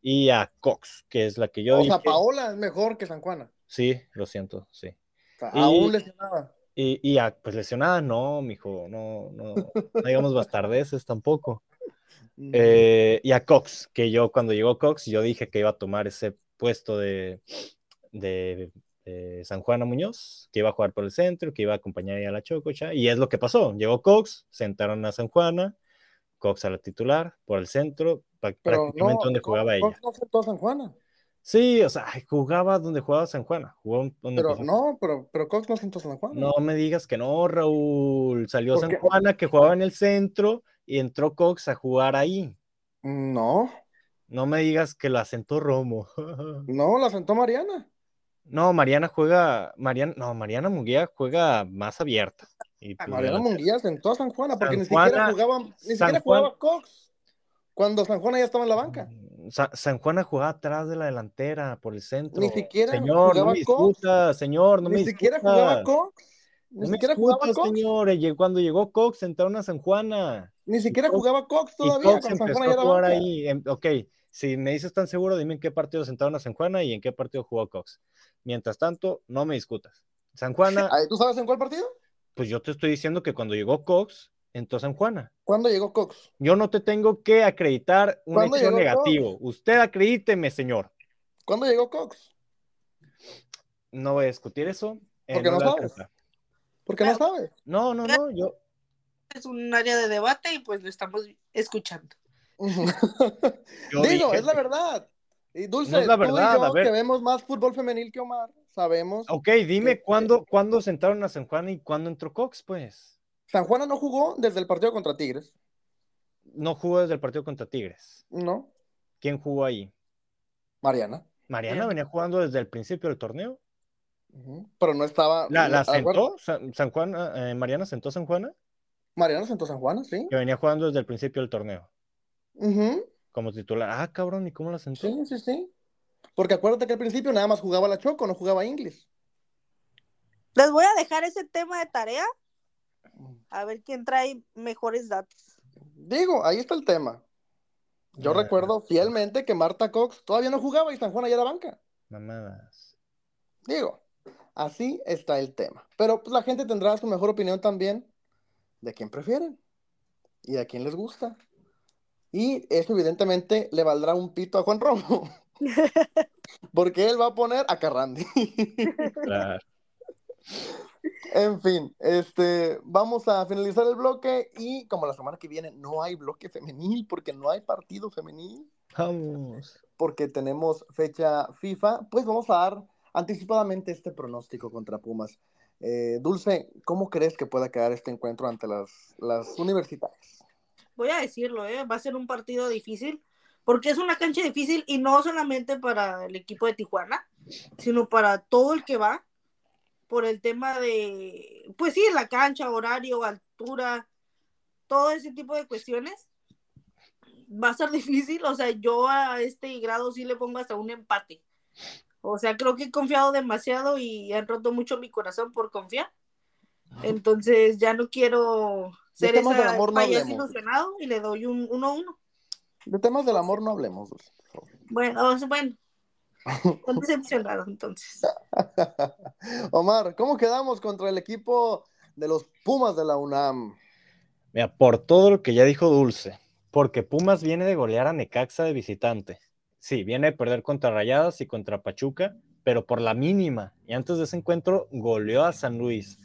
y a Cox, que es la que yo. O sea, Paola es mejor que San Juana. Sí, lo siento, sí. Aún lesionada. Y, y a, pues lesionada, no, mijo, no, no, no digamos bastardeces tampoco. Eh, y a Cox, que yo cuando llegó Cox, yo dije que iba a tomar ese puesto de, de, de, San Juana Muñoz, que iba a jugar por el centro, que iba a acompañar a la Chococha, y es lo que pasó. Llegó Cox, sentaron a San Juana, Cox a la titular, por el centro, Pero prácticamente no, donde jugaba Cox ella. no sentó a San Juana. Sí, o sea, jugaba donde jugaba San donde Pero pasó. no, pero, pero Cox no sentó a San Juana. No me digas que no, Raúl. Salió ¿Por San? Juana, que jugaba en el centro, y entró Cox a jugar ahí. No, No me digas que la sentó Romo. [LAUGHS] no, la sentó Mariana. No, Mariana juega, Mariana, no, Mariana Munguía juega más abierta. Y, pues, Mariana Munguía sentó a San Juana porque San ni siquiera jugaba, ni San siquiera Juan- jugaba Cox cuando San Juana ya estaba en la banca. Sa- San Juana jugaba atrás de la delantera, por el centro. Ni siquiera Señor, no jugaba me Cox. discuta, señor, no me ni siquiera discuta. jugaba Cox. Ni No me siquiera jugaba Cox. señor. llegó- Cuando llegó Cox, sentaron a San Juana. Ni siquiera Cox- jugaba Cox todavía Cox San empezó Juana a jugar ahí. Em, Ok, si me dices tan seguro, dime en qué partido sentaron a San Juana y en qué partido jugó Cox. Mientras tanto, no me discutas. San Juana, ¿Tú sabes en cuál partido? pues yo te estoy diciendo que cuando llegó Cox, entró San Juana. ¿Cuándo llegó Cox? Yo no te tengo que acreditar un ¿Cuándo hecho llegó negativo. Usted acredíteme, señor. ¿Cuándo llegó Cox? No voy a discutir eso. eh, Porque no sabes. Porque no sabes. No, no, no. Yo, Es un área de debate y pues lo estamos escuchando. [LAUGHS] Digo, dije- es la verdad. Y Dulce, No es la tú y verdad, yo, a ver. que vemos más fútbol femenil que Omar, sabemos. Ok, dime que- cuándo, cuándo sentaron a San Juana y cuándo entró Cox, pues. San Juana no jugó desde el partido contra Tigres, No jugó desde el partido contra Tigres. ¿no? ¿Quién jugó ahí? Mariana. Mariana venía jugando desde el principio del torneo. Pero no estaba. ¿La, la acuérdate, sentó? San, San Juana, eh, ¿Mariana sentó a San Juana? Mariana sentó a San Juana, sí. Que venía jugando desde el principio del torneo. Como titular. Ah, cabrón, ¿y cómo la sentó? Sí, sí, sí. Porque acuérdate que al principio nada más jugaba la Choco, no jugaba Inglis. Les voy a dejar ese tema de tarea a ver quién trae mejores datos. Digo, ahí está el tema. Yo recuerdo fielmente que Marta Cox todavía no jugaba y San Juana ya era banca. Mamadas. Digo, así está el tema. Pero pues, la gente tendrá su mejor opinión también de quién prefieren y a quién les gusta. Y eso evidentemente le valdrá un pito a Juan Romo. [LAUGHS] Porque él va a poner a Carrandi. Claro. En fin, este, vamos a finalizar el bloque y como la semana que viene no hay bloque femenil porque no hay partido femenil, Vamos. porque tenemos fecha FIFA, pues vamos a dar anticipadamente este pronóstico contra Pumas. Eh, Dulce, ¿cómo crees que pueda quedar este encuentro ante las, las universitarias? Voy a decirlo, ¿eh? va a ser un partido difícil, porque es una cancha difícil y no solamente para el equipo de Tijuana, sino para todo el que va, por el tema de, pues sí, la cancha, horario, altura, todo ese tipo de cuestiones. Va a ser difícil, o sea, yo a este grado sí le pongo hasta un empate. O sea, creo que he confiado demasiado y han roto mucho mi corazón por confiar. Entonces ya no quiero ser esa amor no ilusionado y le doy un 1-1. De temas del amor no hablemos, Dulce. por favor. Bueno, bueno. [LAUGHS] Estoy [LAUGHS] decepcionado entonces. [LAUGHS] Omar, ¿cómo quedamos contra el equipo de los Pumas de la UNAM? Mira, por todo lo que ya dijo Dulce, porque Pumas viene de golear a Necaxa de visitante. Sí, viene de perder contra Rayadas y contra Pachuca, pero por la mínima. Y antes de ese encuentro goleó a San Luis.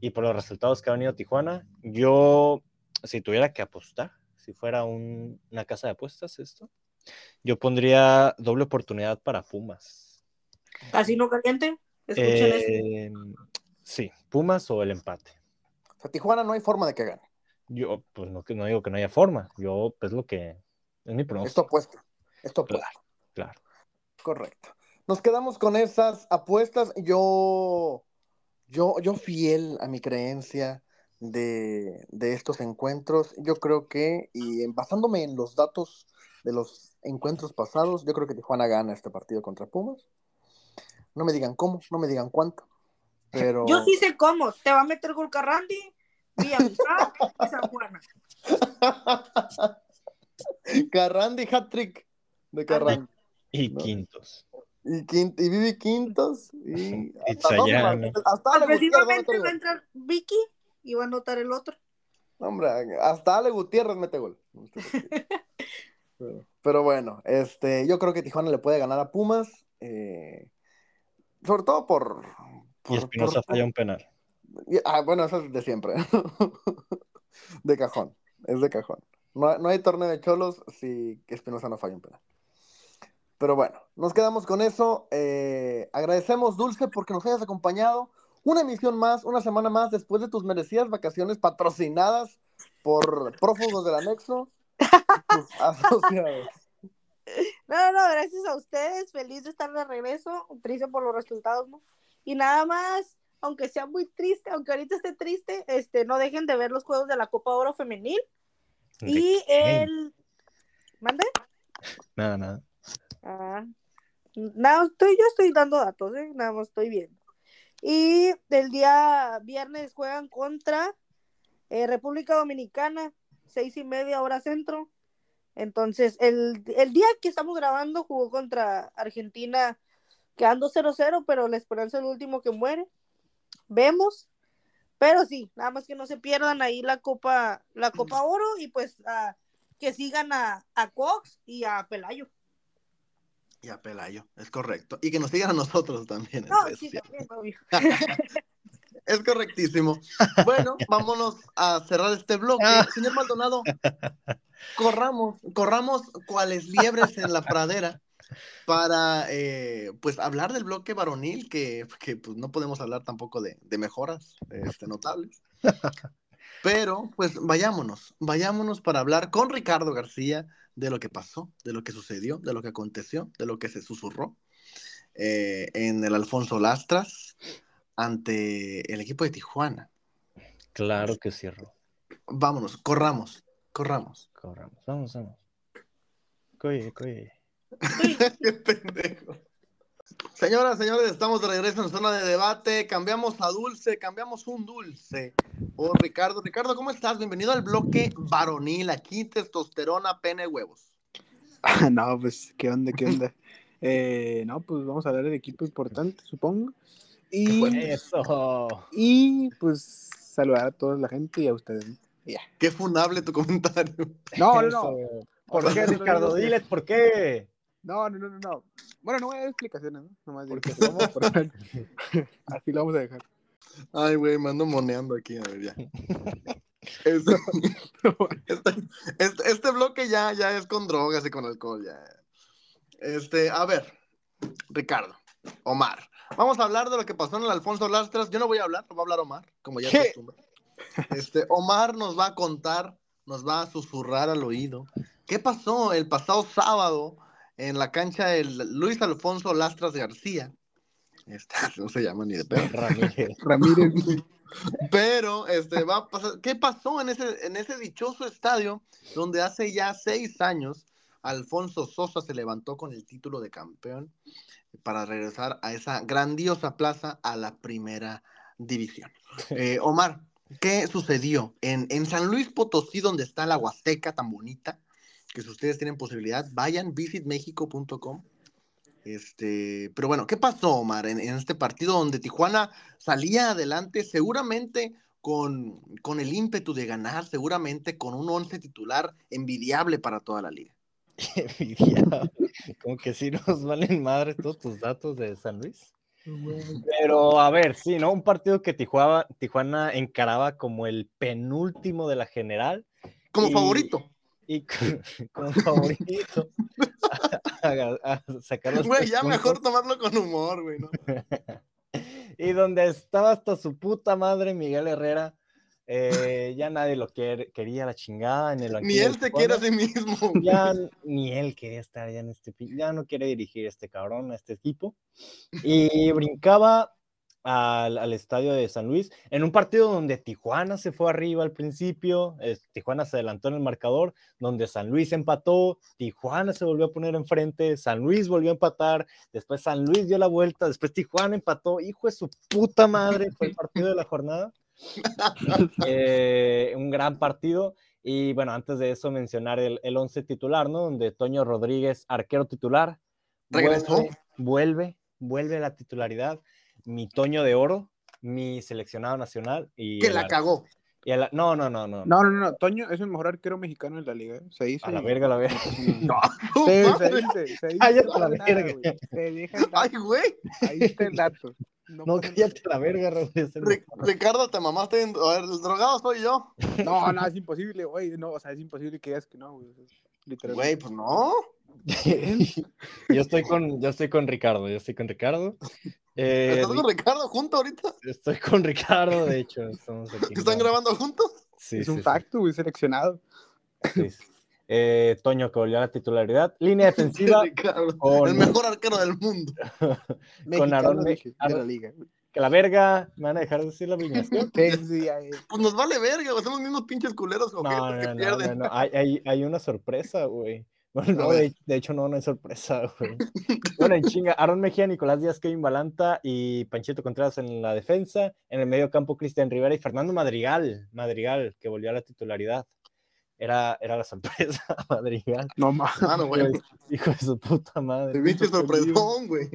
Y por los resultados que ha venido Tijuana, yo, si tuviera que apostar, si fuera un- una casa de apuestas esto, yo pondría doble oportunidad para Pumas. Casino caliente. Escuchen esto. Eh, sí, Pumas o el empate. O sea, Tijuana no hay forma de que gane. Yo, pues no, que- no digo que no haya forma. Yo, es lo que es mi Esto pronóstico. apuesta. Esto apuesta. Claro. Correcto. Nos quedamos con esas apuestas. Yo, yo, yo fiel a mi creencia de, de estos encuentros. Yo creo que, y basándome en los datos de los encuentros pasados, yo creo que Tijuana gana este partido contra Pumas. No me digan cómo, no me digan cuánto. Pero Yo sí sé cómo. Te va a meter gol Carrandi, Villamizar y San Juana. [LAUGHS] Carrandi hat-trick de Carrandi. Y No. quintos. Y, Quin- y Vivi Quintos. Y hasta, dos, hasta Ale Gutiérrez va a entrar Vicky y va a anotar el otro. Hombre, hasta Ale Gutiérrez mete gol. [LAUGHS] Pero, bueno, este, yo creo que Tijuana le puede ganar a Pumas. eh, sobre todo por. Y Espinosa falla un penal. ah, bueno, eso es de siempre. [LAUGHS] de cajón. Es de cajón. No, no hay torneo de cholos si Espinosa no falla un penal. Pero bueno, nos quedamos con eso. eh, agradecemos, Dulce, porque nos hayas acompañado. Una emisión más, una semana más, después de tus merecidas vacaciones patrocinadas por prófugos del anexo. Asociados. No, no, gracias a ustedes. Feliz de estar de regreso. Triste por los resultados, ¿no? Y nada más, aunque sea muy triste, aunque ahorita esté triste, este, no dejen de ver los juegos de la Copa Oro Femenil. Y el. ¿Mande? Nada, nada. Ah, nada, estoy, yo estoy dando datos, ¿eh? nada más estoy viendo. Y el día viernes juegan contra eh, República Dominicana, seis y media hora centro. Entonces, el, el día que estamos grabando jugó contra Argentina, quedando 0-0, pero la esperanza es el último que muere. Vemos. Pero sí, nada más que no se pierdan ahí la Copa, la Copa Oro y pues ah, que sigan a, a Cox y a Pelayo. Y a Pelayo, es correcto. Y que nos sigan a nosotros también. No, sí, también, obvio. [LAUGHS] Es correctísimo. Bueno, [LAUGHS] vámonos a cerrar este bloque. Ah. Señor Maldonado, [LAUGHS] corramos, corramos cuales liebres en la pradera para eh, pues hablar del bloque varonil, que, que, pues no podemos hablar tampoco de, de mejoras este, notables. [LAUGHS] Pero pues vayámonos, vayámonos para hablar con Ricardo García de lo que pasó, de lo que sucedió, de lo que aconteció, de lo que se susurró eh, en el Alfonso Lastras ante el equipo de Tijuana. Claro que cierro. Vámonos, corramos, corramos. Corramos. Vamos, vamos. Coye, coye. [LAUGHS] Qué pendejo. Señoras, señores, estamos de regreso en zona de debate. Cambiamos a dulce, cambiamos un dulce por Ricardo. Ricardo, ¿cómo estás? Bienvenido al bloque varonil. Aquí testosterona, pene, huevos. [LAUGHS] no, pues, ¿qué onda? ¿Qué onda? Eh, no, pues vamos a hablar de equipo importante, supongo. Y, Eso. y pues saludar a toda la gente y a ustedes. Qué funable tu comentario. No, no, no. ¿Por qué, Ricardo? Diles por qué. No, no, no, no, no. Bueno, no voy a dar explicaciones, ¿no? Nomás digo Porque que vamos por- [LAUGHS] Así lo vamos a dejar. Ay, güey, me ando moneando aquí, a ver, ya. [LAUGHS] Este, este, este- este bloque ya, ya es con drogas y con alcohol, ya. Este, a ver, Ricardo, Omar, vamos a hablar de lo que pasó en el Alfonso Lastras. Yo no voy a hablar, lo va a hablar Omar, como ya costumbre. Este, Omar nos va a contar, nos va a susurrar al oído. ¿Qué pasó el pasado sábado en la cancha del Luis Alfonso Lastras García? Este, [LAUGHS] no se llama ni de pedo. Ramírez. [LAUGHS] Ramírez. Pero, este, va a pasar. ¿Qué pasó en ese, en ese dichoso estadio donde hace ya seis años Alfonso Sosa se levantó con el título de campeón para regresar a esa grandiosa plaza a la primera división? [LAUGHS] Eh, Omar, ¿qué sucedió en, en San Luis Potosí, donde está la Huasteca tan bonita? Que si ustedes tienen posibilidad, vayan, visitmexico.com. Este, pero bueno, ¿qué pasó, Omar, en, en este partido donde Tijuana salía adelante, seguramente con, con el ímpetu de ganar, seguramente con un once titular envidiable para toda la liga? [LAUGHS] Como que sí nos valen madre todos tus datos de San Luis. Pero a ver, sí, ¿no? Un partido que Tijuana, Tijuana encaraba como el penúltimo de la general Como Y- favorito. y como [LAUGHS] favorito a, a- a sacar los Güey, tres ya puntos. mejor tomarlo con humor, güey, ¿no? [LAUGHS] Y donde estaba hasta su puta madre Miguel Herrera, eh, ya nadie lo quer- quería la chingada en el [LAUGHS] Ni él se quiere a sí mismo. ya ni él quería estar ya en este ya no quiere dirigir este cabrón a este equipo y brincaba al, al estadio de San Luis en un partido donde Tijuana se fue arriba al principio, eh, Tijuana se adelantó en el marcador, donde San Luis empató, Tijuana se volvió a poner enfrente, San Luis volvió a empatar, después San Luis dio la vuelta, después Tijuana empató, hijo de su puta madre, fue el partido de la jornada. [LAUGHS] Eh, un gran partido. Y bueno, antes de eso mencionar el, el once titular, ¿no? Donde Toño Rodríguez, arquero titular, Regresó. Vuelve, vuelve, vuelve a la titularidad. Mi Toño de Oro, mi seleccionado nacional. Y Que el la ar- cagó. y no, no, no, no. No, no. Toño es el mejor arquero mexicano de la liga. ¿eh? Se dice. A la verga, a la verga. [LAUGHS] No, Sí, se dice, se dice. La nada, verga. güey. Se deja Ay, güey. Ahí está el dato. No, No, cállate la verga. Ricardo, te mamaste. en- A ver, el drogado soy yo. [LAUGHS] no, no, es imposible, güey. No, o sea, es imposible que digas que no, güey. Güey, pues no. [LAUGHS] yo estoy con, yo estoy con Ricardo, yo estoy con Ricardo. Eh, [LAUGHS] ¿Estás con Ricardo junto ahorita? Estoy con Ricardo, de hecho. Estamos aquí ¿Están grabando juntos? Sí, es sí, un sí, facto, güey, seleccionado. sí, sí. Eh, Toño que volvió a la titularidad. Línea [LAUGHS] defensiva con, el mejor arquero del mundo. [LAUGHS] con dije, de la liga. que la verga. ¿Me van a dejar decir la alineación? [LAUGHS] Pues nos vale verga. Somos los mismos pinches culeros No, no, que no, no, pierden. no, Hay, hay, hay una sorpresa, güey. Bueno, de hecho, no, no hay sorpresa, güey. Bueno, en chinga, Aaron Mejía, Nicolás Díaz, Kevin Balanta y Panchito Contreras en la defensa. En el medio campo, Cristian Rivera y Fernando Madrigal. Madrigal, que volvió a la titularidad. Era, era la sorpresa, [LAUGHS] Madrigal. No no, güey. Hijo de su puta madre. Te pinche sorpresón, güey.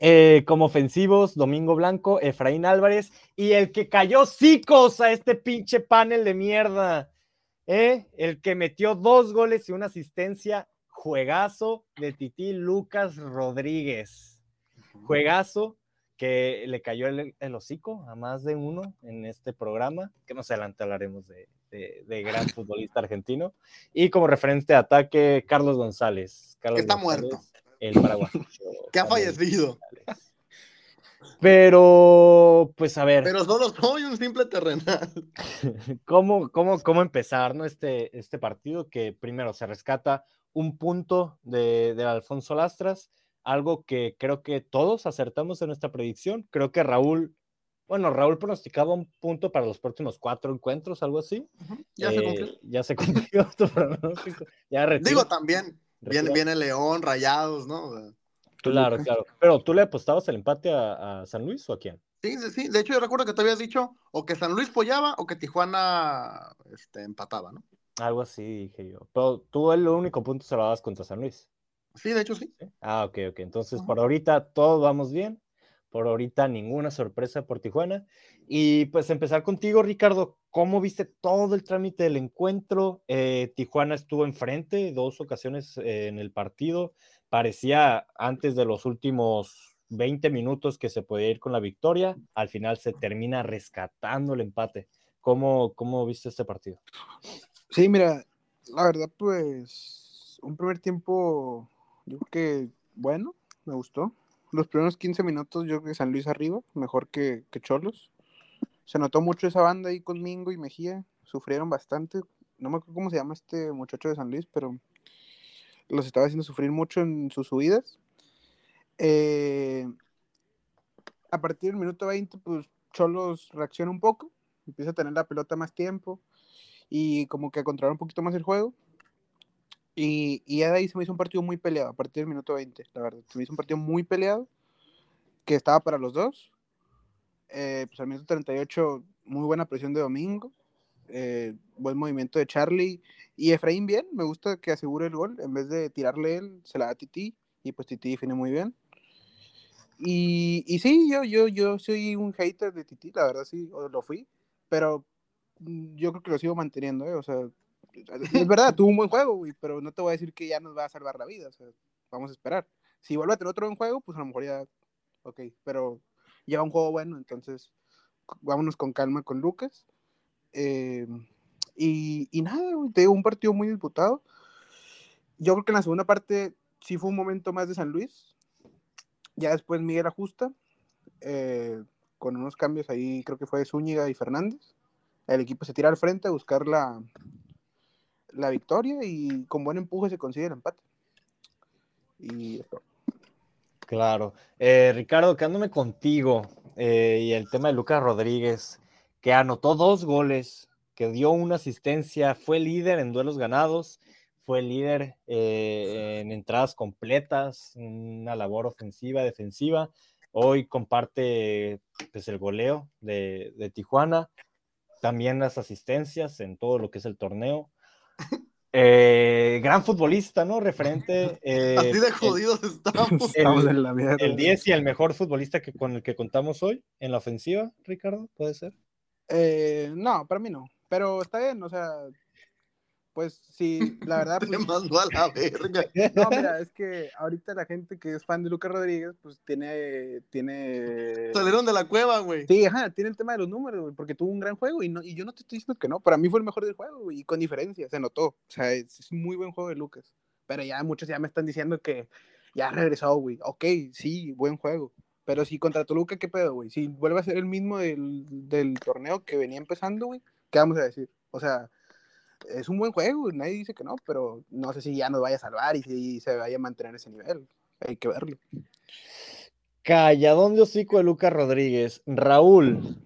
Eh, como ofensivos, Domingo Blanco, Efraín Álvarez y el que cayó cicos a este pinche panel de mierda. ¿eh? El que metió dos goles y una asistencia, juegazo de Tití Lucas Rodríguez. Juegazo que le cayó el, el hocico a más de uno en este programa, que más adelante hablaremos de, de- de gran futbolista argentino. Y como referente de ataque, Carlos González. Carlos Que está González, muerto. El paraguayo. [LAUGHS] Que ha fallecido. Pero, pues a ver, Pero solo soy un simple terrenal. [LAUGHS] ¿cómo, cómo, cómo empezar ¿no? este, este partido? Que primero se rescata un punto de, de Alfonso Lastras, algo que creo que todos acertamos en nuestra predicción. Creo que Raúl, bueno, Raúl pronosticaba un punto para los próximos cuatro encuentros, algo así. Ya se Eh, cumplió. Ya se cumplió [LAUGHS] tu pronóstico. Ya retiro, Digo, también viene, León, Rayados, ¿no? O sea, Claro, claro. Pero tú le apostabas el empate a, a San Luis o a quién? Sí, sí, sí. De hecho, yo recuerdo que te habías dicho o que San Luis follaba o que Tijuana este, empataba, ¿no? Algo así dije yo. Pero tú el único punto se lo dabas contra San Luis. Sí, de hecho sí. Ah, ok, ok. Entonces, Ajá. por ahorita todos vamos bien. Por ahorita ninguna sorpresa por Tijuana. Y pues empezar contigo, Ricardo. ¿Cómo viste todo el trámite del encuentro? Eh, Tijuana estuvo enfrente dos ocasiones eh, en el partido. Parecía antes de los últimos 20 minutos que se podía ir con la victoria. Al final se termina rescatando el empate. ¿Cómo, cómo viste este partido? Sí, mira, la verdad, pues, un primer tiempo, yo creo que, bueno, me gustó. Los primeros 15 minutos, yo creo que San Luis arriba, mejor que, que Cholos. Se notó mucho esa banda ahí con Mingo y Mejía, sufrieron bastante. No me acuerdo cómo se llama este muchacho de San Luis, pero los estaba haciendo sufrir mucho en sus subidas. Eh, a partir del minuto 20, pues Cholos reacciona un poco, empieza a tener la pelota más tiempo y como que a controlar un poquito más el juego. Y, y ya de ahí se me hizo un partido muy peleado, a partir del minuto 20, la verdad. Se me hizo un partido muy peleado, que estaba para los dos. Eh, pues al minuto 38, muy buena presión de Domingo. eh, buen movimiento de Charlie. Y Efraín bien, me gusta que asegure el gol. En vez de tirarle él, se la da a Titi. Y pues Titi define muy bien. Y, y sí, yo, yo, yo soy un hater de Titi, la verdad sí, lo fui. Pero mm, yo creo que lo sigo manteniendo, ¿eh? O sea, es [LAUGHS] verdad, tuvo un buen juego, güey, pero no te voy a decir que ya nos va a salvar la vida, o sea, vamos a esperar. Si vuelve a tener otro buen juego, pues a lo mejor ya, ok, pero lleva un juego bueno, entonces vámonos con calma con Lucas. Eh, y, y nada, güey, te digo, un partido muy disputado. Yo creo que en la segunda parte sí fue un momento más de San Luis. Ya después Miguel ajusta, eh, con unos cambios ahí, creo que fue Zúñiga y Fernández. El equipo se tira al frente a buscar la, la victoria y con buen empuje se consigue el empate. Y esto. Claro. Eh, Ricardo, quedándome contigo eh, y el tema de Lucas Rodríguez, que anotó dos goles, que dio una asistencia, fue líder en duelos ganados, fue líder eh, en entradas completas, una labor ofensiva, defensiva. Hoy comparte pues, el goleo de, de Tijuana, también las asistencias en todo lo que es el torneo. Eh, gran futbolista, ¿no? Referente. eh, [LAUGHS] Así de el- jodidos estamos. el- Estamos en la mierda. el 10 y el mejor futbolista que con el que contamos hoy en la ofensiva, Ricardo, puede ser. Eh, no, para mí no. Pero está bien, o sea, pues sí, la [LAUGHS] verdad, Te pues, mandó a la verga. [LAUGHS] no, mira, es que ahorita la gente que es fan de Lucas Rodríguez, pues tiene, tiene, Salieron de la cueva, güey. sí, ajá, tiene el tema de los números, güey, porque tuvo un gran juego y no, y yo no te estoy diciendo que no, para mí fue el mejor del juego güey, y con diferencia, se notó, o sea, es, es un muy buen juego de Lucas, pero ya muchos ya me están diciendo que ya regresó, güey, ok, sí, buen juego, pero si contra Toluca, ¿qué pedo, güey? Si vuelve a ser el mismo del, del torneo que venía empezando, güey, ¿qué vamos a decir? O sea, es un buen juego, nadie dice que no, pero no sé si ya nos vaya a salvar y si se vaya a mantener ese nivel. Hay que verlo. Calladón de hocico de Lucas Rodríguez. Raúl,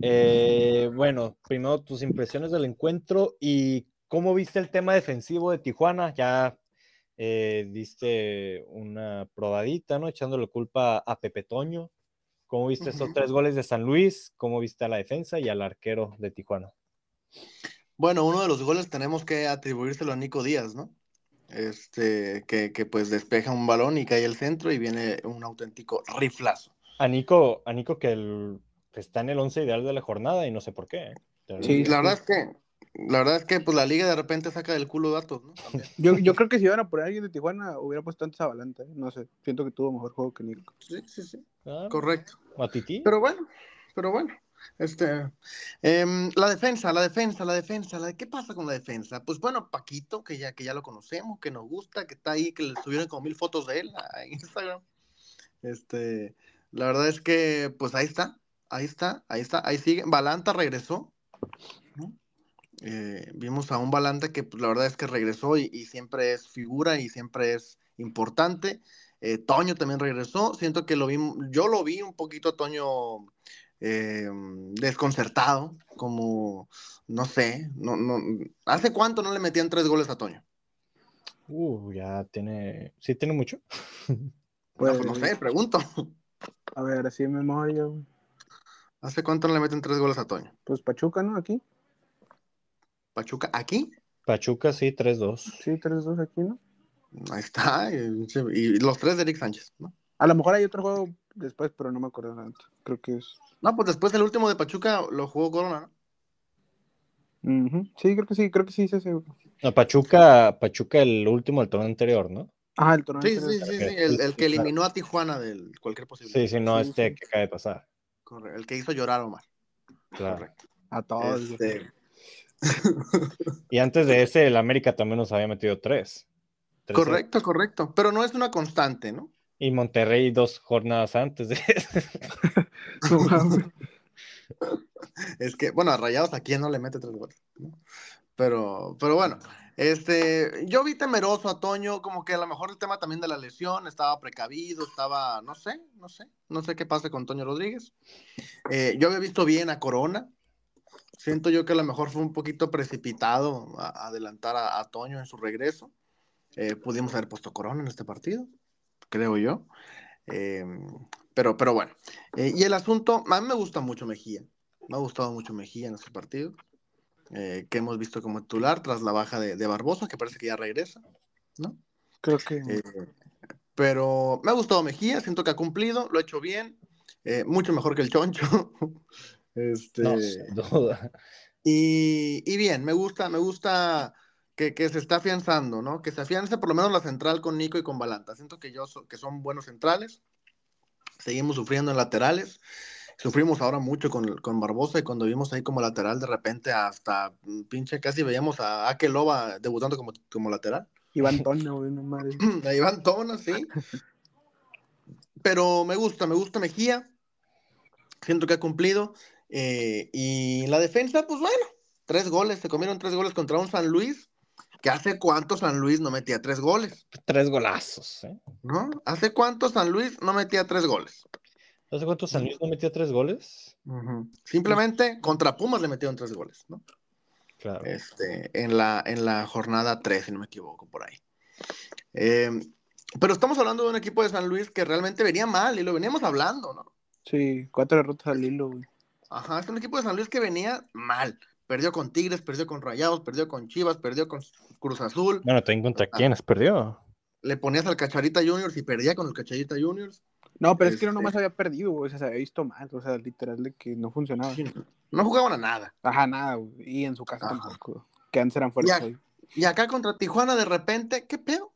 eh, bueno, primero tus impresiones del encuentro y cómo viste el tema defensivo de Tijuana. Ya eh, diste una probadita, ¿no? Echándole culpa a Pepe Toño. ¿Cómo viste estos Ujú. tres goles de San Luis? ¿Cómo viste a la defensa y al arquero de Tijuana? Bueno, uno de los goles tenemos que atribuírselo a Nico Díaz, ¿no? Este, que, que pues despeja un balón y cae al centro y viene un auténtico riflazo. A Nico, a Nico que el- está en el once ideal de la jornada y no sé por qué. ¿eh? Sí, La verdad es que, la verdad es que pues la liga de repente saca del culo datos, ¿no? También. Yo, yo creo que si iban a poner a alguien de Tijuana, hubiera puesto antes a Valanta. ¿eh? No sé, siento que tuvo mejor juego que Nico. Sí, sí, sí. Ah, Correcto. Matiti. Pero bueno, pero bueno. Este, em, la defensa, la defensa, la defensa, la de qué pasa con la defensa. Pues bueno, Paquito, que ya, que ya lo conocemos, que nos gusta, que está ahí, que le subieron como mil fotos de él a Instagram. Este, la verdad es que, pues ahí está, ahí está, ahí está, ahí sigue. Balanta regresó. Eh, vimos a un Balanta que pues, la verdad es que regresó y, y siempre es figura y siempre es importante. Eh, Toño también regresó. Siento que lo vi, yo lo vi un poquito a Toño eh, desconcertado, como, no sé, no, no, ¿hace cuánto no le metían tres goles a Toño? Uh, ya tiene. Sí, tiene mucho. [LAUGHS] Pues, pues no sé, pregunto. A ver, así me memoria. ¿Hace cuánto no le meten tres goles a Toño? Pues Pachuca, ¿no? Aquí. Pachuca, ¿aquí? Pachuca sí, 3-2. Sí, 3-2 aquí, ¿no? Ahí está. Y, y los tres de Eric Sánchez, ¿no? A lo mejor hay otro juego después, pero no me acuerdo tanto. Creo que es. No, pues después el último de Pachuca lo jugó Corona, ¿no? Ujú. Sí, creo que sí, creo que sí, sí, sí. No, Pachuca, Pachuca el último del torneo anterior, ¿no? Ah, el torneo. Sí, anterior. sí, sí, sí, el, el que eliminó a Tijuana del cualquier posible. Sí, sí, no Sí, este sí. que acaba de pasar. Correcto, El que hizo llorar a Omar. Claro. Correcto. A todos. Este, [LAUGHS] Y antes de ese, el América también nos había metido tres. Tres- correcto, correcto. Pero no es una constante, ¿no? Y Monterrey dos jornadas antes de. [LAUGHS] Es que, bueno, a Rayados aquí no le mete tres goles, ¿no? Pero, pero bueno, este, yo vi temeroso a Toño, como que a lo mejor el tema también de la lesión, estaba precavido, estaba, no sé, no sé, no sé qué pase con Toño Rodríguez. Eh, yo había visto bien a Corona, siento yo que a lo mejor fue un poquito precipitado a- adelantar a, a Toño en su regreso. Eh, pudimos haber puesto Corona en este partido, creo yo. Eh, pero, pero bueno, Eh, y el asunto, a mí me gusta mucho Mejía. Me ha gustado mucho Mejía en este partido, eh, que hemos visto como titular tras la baja de, de Barbosa, que parece que ya regresa, ¿no? Creo que. Eh, pero me ha gustado Mejía, siento que ha cumplido, lo ha hecho bien, eh, mucho mejor que el Choncho. [LAUGHS] este, No, sin duda. y, y bien, me gusta, me gusta que, que se está afianzando, ¿no? Que se afiance por lo menos la central con Nico y con Balanta. Siento que, yo so- que son buenos centrales. Seguimos sufriendo en laterales. Sufrimos ahora mucho con, con Barbosa y cuando vimos ahí como lateral, de repente hasta mm, pinche casi veíamos a Akeloba debutando como, como lateral. Iván Toño, güey, no. Ahí van tonos, sí. [LAUGHS] Pero me gusta, me gusta Mejía. Siento que ha cumplido. Eh, y la defensa, pues bueno, tres goles. Se comieron tres goles contra un San Luis. Que hace cuánto San Luis no metía tres goles, Tres golazos, ¿eh? ¿no? ¿Hace cuánto San Luis no metía tres goles? ¿Hace cuánto San Luis no metió tres goles? Simplemente contra Pumas le metieron tres goles, ¿no? Claro. este, en, la, en la jornada 3, si no me equivoco, por ahí. Eh, pero estamos hablando de un equipo de San Luis que realmente venía mal y lo veníamos hablando, ¿no? Sí, cuatro derrotas al hilo, güey. Ajá, es un equipo de San Luis que venía mal. Perdió con Tigres, perdió con Rayados, perdió con Chivas, perdió con Cruz Azul. Bueno, también contra quiénes perdió. Le ponías al Cacharita Juniors y perdía con el Cacharita Juniors. No, pero es que no Este- nomás había perdido, güey. O sea, se había visto mal. O sea, literal de que no funcionaba. No jugaban a nada. Ajá, nada, güey. Y en su casa Ajá. tampoco. Que antes eran fuertes ahí. Y acá contra Tijuana, de repente, ¿qué pedo?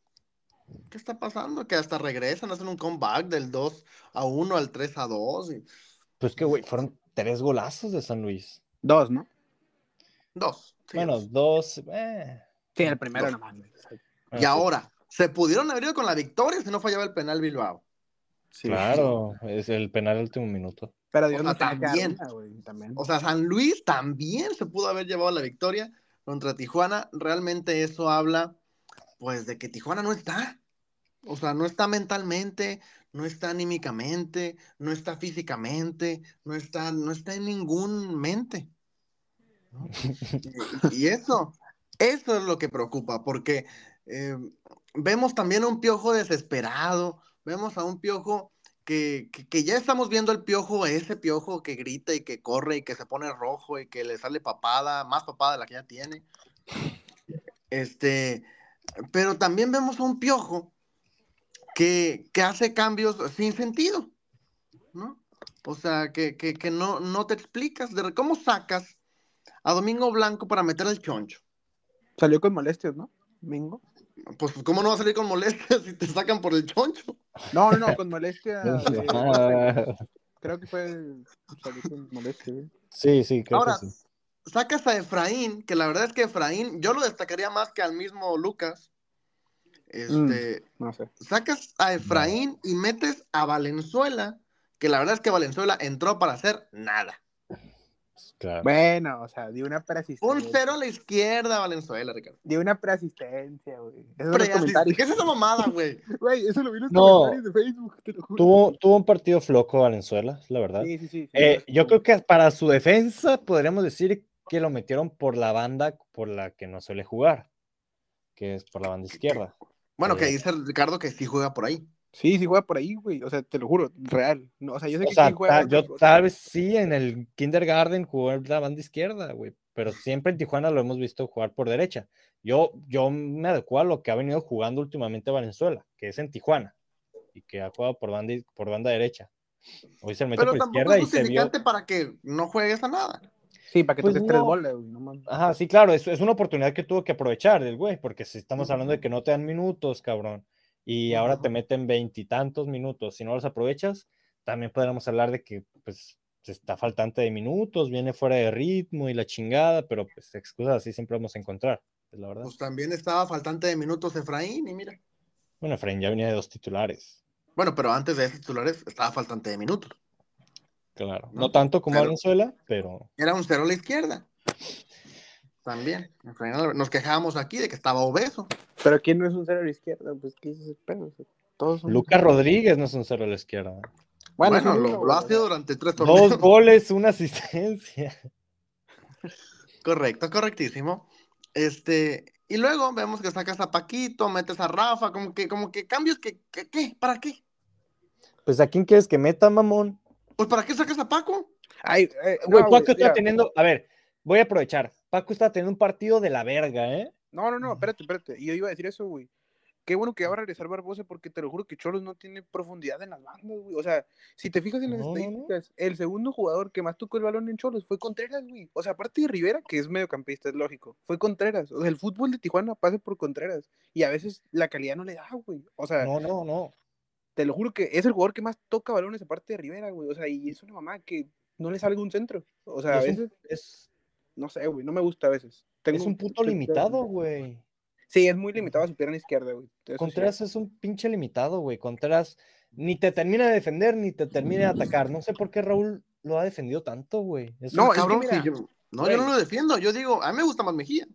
¿Qué está pasando? Que hasta regresan, hacen un comeback del 2 a 1 al 3 a 2. Y... Pues que, güey, fueron tres golazos de San Luis. Dos, ¿no? Dos. sí, bueno, dos. dos. eh. Sí, el primero no mames. Y ahora, se pudieron haber ido con la victoria si no fallaba el penal Bilbao. Sí. Claro, es el penal del último minuto. Pero Dios O sea, no también. una, güey. También. O sea, San Luis también se pudo haber llevado la victoria contra Tijuana. Realmente eso habla, pues, de que Tijuana no está. O sea, no está mentalmente, no está anímicamente, no está físicamente, no está, no está en ningún mente. ¿no? [LAUGHS] Y, y eso, eso es lo que preocupa, porque eh, vemos también a un piojo desesperado, vemos a un piojo que, que, ya estamos viendo el piojo, ese piojo que grita y que corre y que se pone rojo y que le sale papada, más papada de la que ya tiene. Este, pero también vemos a un piojo que, que hace cambios sin sentido, ¿no? O sea, que no, no te explicas de cómo sacas a Domingo Blanco para meter al choncho. Salió con molestias, ¿no? Mingo. Pues, ¿cómo no va a salir con molestias [LAUGHS] si te sacan por el choncho? No, no, no, con molestias. [LAUGHS] Creo que fue. Salió con molestias, güey. sí, sí, creo Ahora, que sí. sacas a Efraín, que la verdad es que Efraín, yo lo destacaría más que al mismo Lucas. Este, No sé. sacas a Efraín y metes a Valenzuela, que la verdad es que Valenzuela entró para hacer nada. Claro. Bueno, o sea, dio una Un preasistencia. cero a la izquierda, Valenzuela, Ricardo. Dio una preasistencia, güey. ¿Qué es esa mamada, güey? [LAUGHS] Güey, eso lo vi en los No. comentarios de Facebook, te lo juro. Tuvo, tuvo un partido flojo Valenzuela, la verdad. Sí, sí, sí. sí, Eh, sí. yo creo que para su defensa podríamos decir que lo metieron por la banda por la que no suele jugar, que es por la banda izquierda. Bueno, que Eh. dice Ricardo que sí juega por ahí. Sí, sí juega por ahí, güey. O sea, te lo juro, real. No, o sea, yo sé O que sea, juega. ta- yo tal vez sí en el kindergarten jugó en la banda izquierda, güey, pero siempre en Tijuana lo hemos visto jugar por derecha. Yo, yo me adecuo a lo que ha venido jugando últimamente Valenzuela, que es en Tijuana, y que ha jugado por banda, por banda derecha. Hoy se mete Pero por izquierda es y se vio. justificante para que no juegues a nada. Sí, para que Pues toques tres no. güey. No. Ajá, sí, claro, es, es una oportunidad que tuvo que aprovechar el güey, porque si estamos hablando de que no te dan minutos, cabrón, y ahora te meten veintitantos minutos, si no los aprovechas, también podríamos hablar de que, pues, está faltante de minutos, viene fuera de ritmo y la chingada, pero pues excusas así siempre vamos a encontrar, es la verdad. Pues también estaba faltante de minutos Efraín y mira. Bueno, Efraín ya venía de dos titulares, Bueno, pero antes de esos titulares estaba faltante de minutos. claro. No, No tanto como pero- Valenzuela, pero Era un cero a la izquierda. También. Nos quejábamos aquí de que estaba obeso. Pero ¿quién no es un cero a la izquierda? Pues, ¿qué Todos son... Lucas Rodríguez no es un cero a la izquierda. Bueno, lo, ha sido durante tres torneos. Dos [LAUGHS] goles, una asistencia. Correcto, correctísimo. Este, y luego vemos que sacas a Paquito, metes a Rafa, como que, como que cambios que, que- ¿qué? ¿Para qué? Pues a quién quieres que meta, mamón. Pues ¿para qué sacas a Paco? Ay, eh, Güey, no, Paco está teniendo, a ver, voy a aprovechar. Paco está teniendo un partido de la verga, ¿eh? No, no, no, espérate, espérate. Yo iba a decir eso, güey. Qué bueno que va a regresar Barbosa porque te lo juro que Cholos no tiene profundidad en las bandas, güey. O sea, si te fijas en las No, no, no. estadísticas, el segundo jugador que más tocó el balón en Cholos fue Contreras, güey. O sea, aparte de Rivera, que es mediocampista, es lógico, fue Contreras. O sea, el fútbol de Tijuana pasa por Contreras. Y a veces la calidad no le da, güey. O sea, No, no, no. te lo juro que es el jugador que más toca balones aparte de Rivera, güey. O sea, y es una mamá que no le salga un centro. O sea, a un, veces, es, no sé, güey, no me gusta a veces. Tengo es un punto limitado, güey. Sí, es muy limitado a su pierna izquierda, güey. Sí. Contreras es un pinche limitado, güey. Contreras ni te termina de defender ni te termina de atacar. No sé por qué Raúl lo ha defendido tanto, güey. Es No, un es que cabrón. mira, yo, no, güey. yo no lo defiendo. Yo digo, a mí me gusta más Mejía.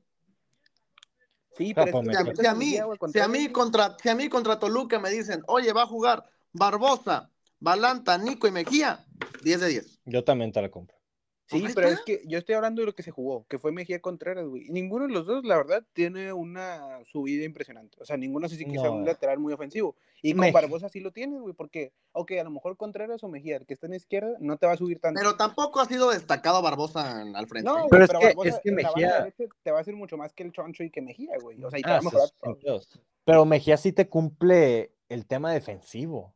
Sí, pero es Si a, que me- si a mí, si a mí contra, si a mí contra Toluca me dicen, oye, va a jugar Barbosa, Balanta, Nico y Mejía, 10 de 10. Yo también te la compro. Sí, pero está. es que yo estoy hablando de lo que se jugó, que fue Mejía Contreras, güey. Y ninguno de los dos, la verdad, tiene una subida impresionante. O sea, ninguno así que sea un No. lateral muy ofensivo. Y con Barbosa sí lo tienes, güey, porque, ok, a lo mejor Contreras o Mejía, el que está en la izquierda, no te va a subir tanto. Pero tampoco ha sido destacado Barbosa al frente. no, güey, Pero pero, es que- Barbosa es que la banda Mejía- te va a hacer mucho más que el Choncho y que Mejía, güey. O sea, y te Ah, va a sí, mejorar. Pero Mejía sí te cumple el tema defensivo.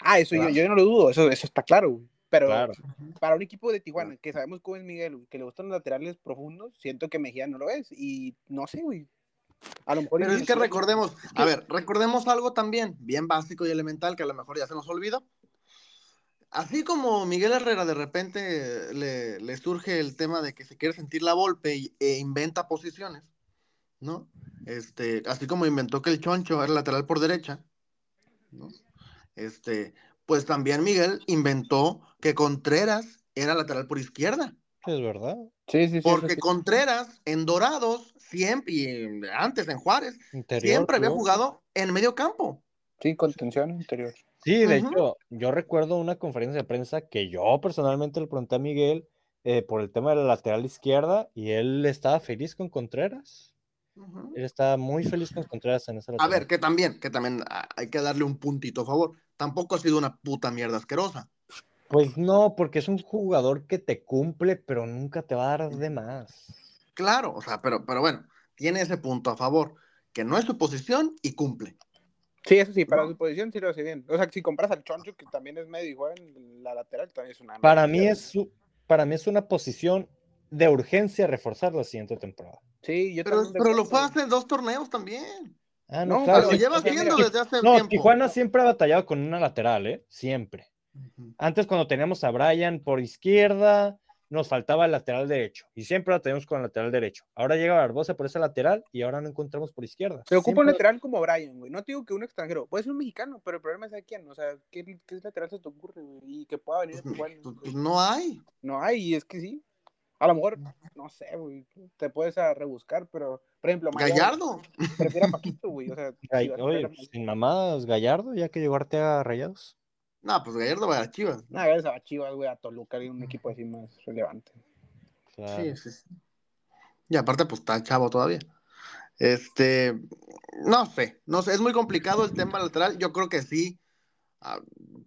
Ah, eso yo, yo no lo dudo, eso, eso está claro, güey. Pero Claro. para un equipo de Tijuana, que sabemos cómo es Miguel, que le gustan los laterales profundos, siento que Mejía no lo es. Y no sé, güey. A lo mejor. Pero es que recordemos, [LAUGHS] a ver, recordemos algo también, bien básico y elemental, que a lo mejor ya se nos olvida. Así como Miguel Herrera de repente le, le surge el tema de que se quiere sentir la golpe y, e inventa posiciones, ¿no? Este, así como inventó que el choncho era lateral por derecha, ¿no? Este, pues también Miguel inventó que Contreras era lateral por izquierda. Es verdad. Sí, sí, sí. Porque sí. Contreras en Dorados siempre, y antes en Juárez, Interior, siempre había jugado en medio campo. Sí, contención interior. Sí, de hecho, yo recuerdo una conferencia de prensa que yo personalmente le pregunté a Miguel eh, por el tema de la lateral izquierda y él estaba feliz con Contreras. Él estaba muy feliz con Contreras en esa A ver, que también, que también ah, hay que darle un puntito a favor. Tampoco ha sido una puta mierda asquerosa. Pues no, porque es un jugador que te cumple, pero nunca te va a dar de más. Claro, o sea, pero, pero bueno, tiene ese punto a favor, que no es su posición y cumple. Sí, eso sí, para No. su posición sí lo hace bien. O sea, si compras al Choncho, que también es medio y juega en la lateral, también es una. Para mí es, su- para mí es una posición de urgencia reforzar la siguiente temporada. Sí, yo Pero, pero lo acuerdo. fue hace dos torneos también. Ah, no, No, claro. Pero sí, lo lleva o sea, haciendo mira, desde hace No, tiempo. Tijuana siempre ha batallado con una lateral, ¿eh? Siempre. Antes cuando teníamos a Brian por izquierda, nos faltaba el lateral derecho. Y siempre la tenemos con el lateral derecho. Ahora llega Barbosa por esa lateral y ahora no encontramos por izquierda. Se ocupa un Siempre- lateral como Brian, güey. No te digo que un extranjero. Puede ser un mexicano, pero el problema es a quién. O sea, ¿qué, qué lateral se te ocurre, güey? Y que pueda venir a Pues, Tijuana. pues, pues no hay. No hay, y es que sí. A lo mejor, no sé, güey. Te puedes a rebuscar, pero, por ejemplo, Mayor Gallardo. prefiere a Paquito, güey. O sea, Gall- si Oye, a sin mamadas, Gallardo, ya que llegó Arteaga a Rayados. No, pues Gallardo va a Chivas. Nah, gracias a Chivas, güey, a Toluca, y un equipo así más relevante. Claro. Sí, sí, sí. Y aparte, pues está chavo todavía. Este, no sé, no sé, es muy complicado el tema lateral. Yo creo que sí ah,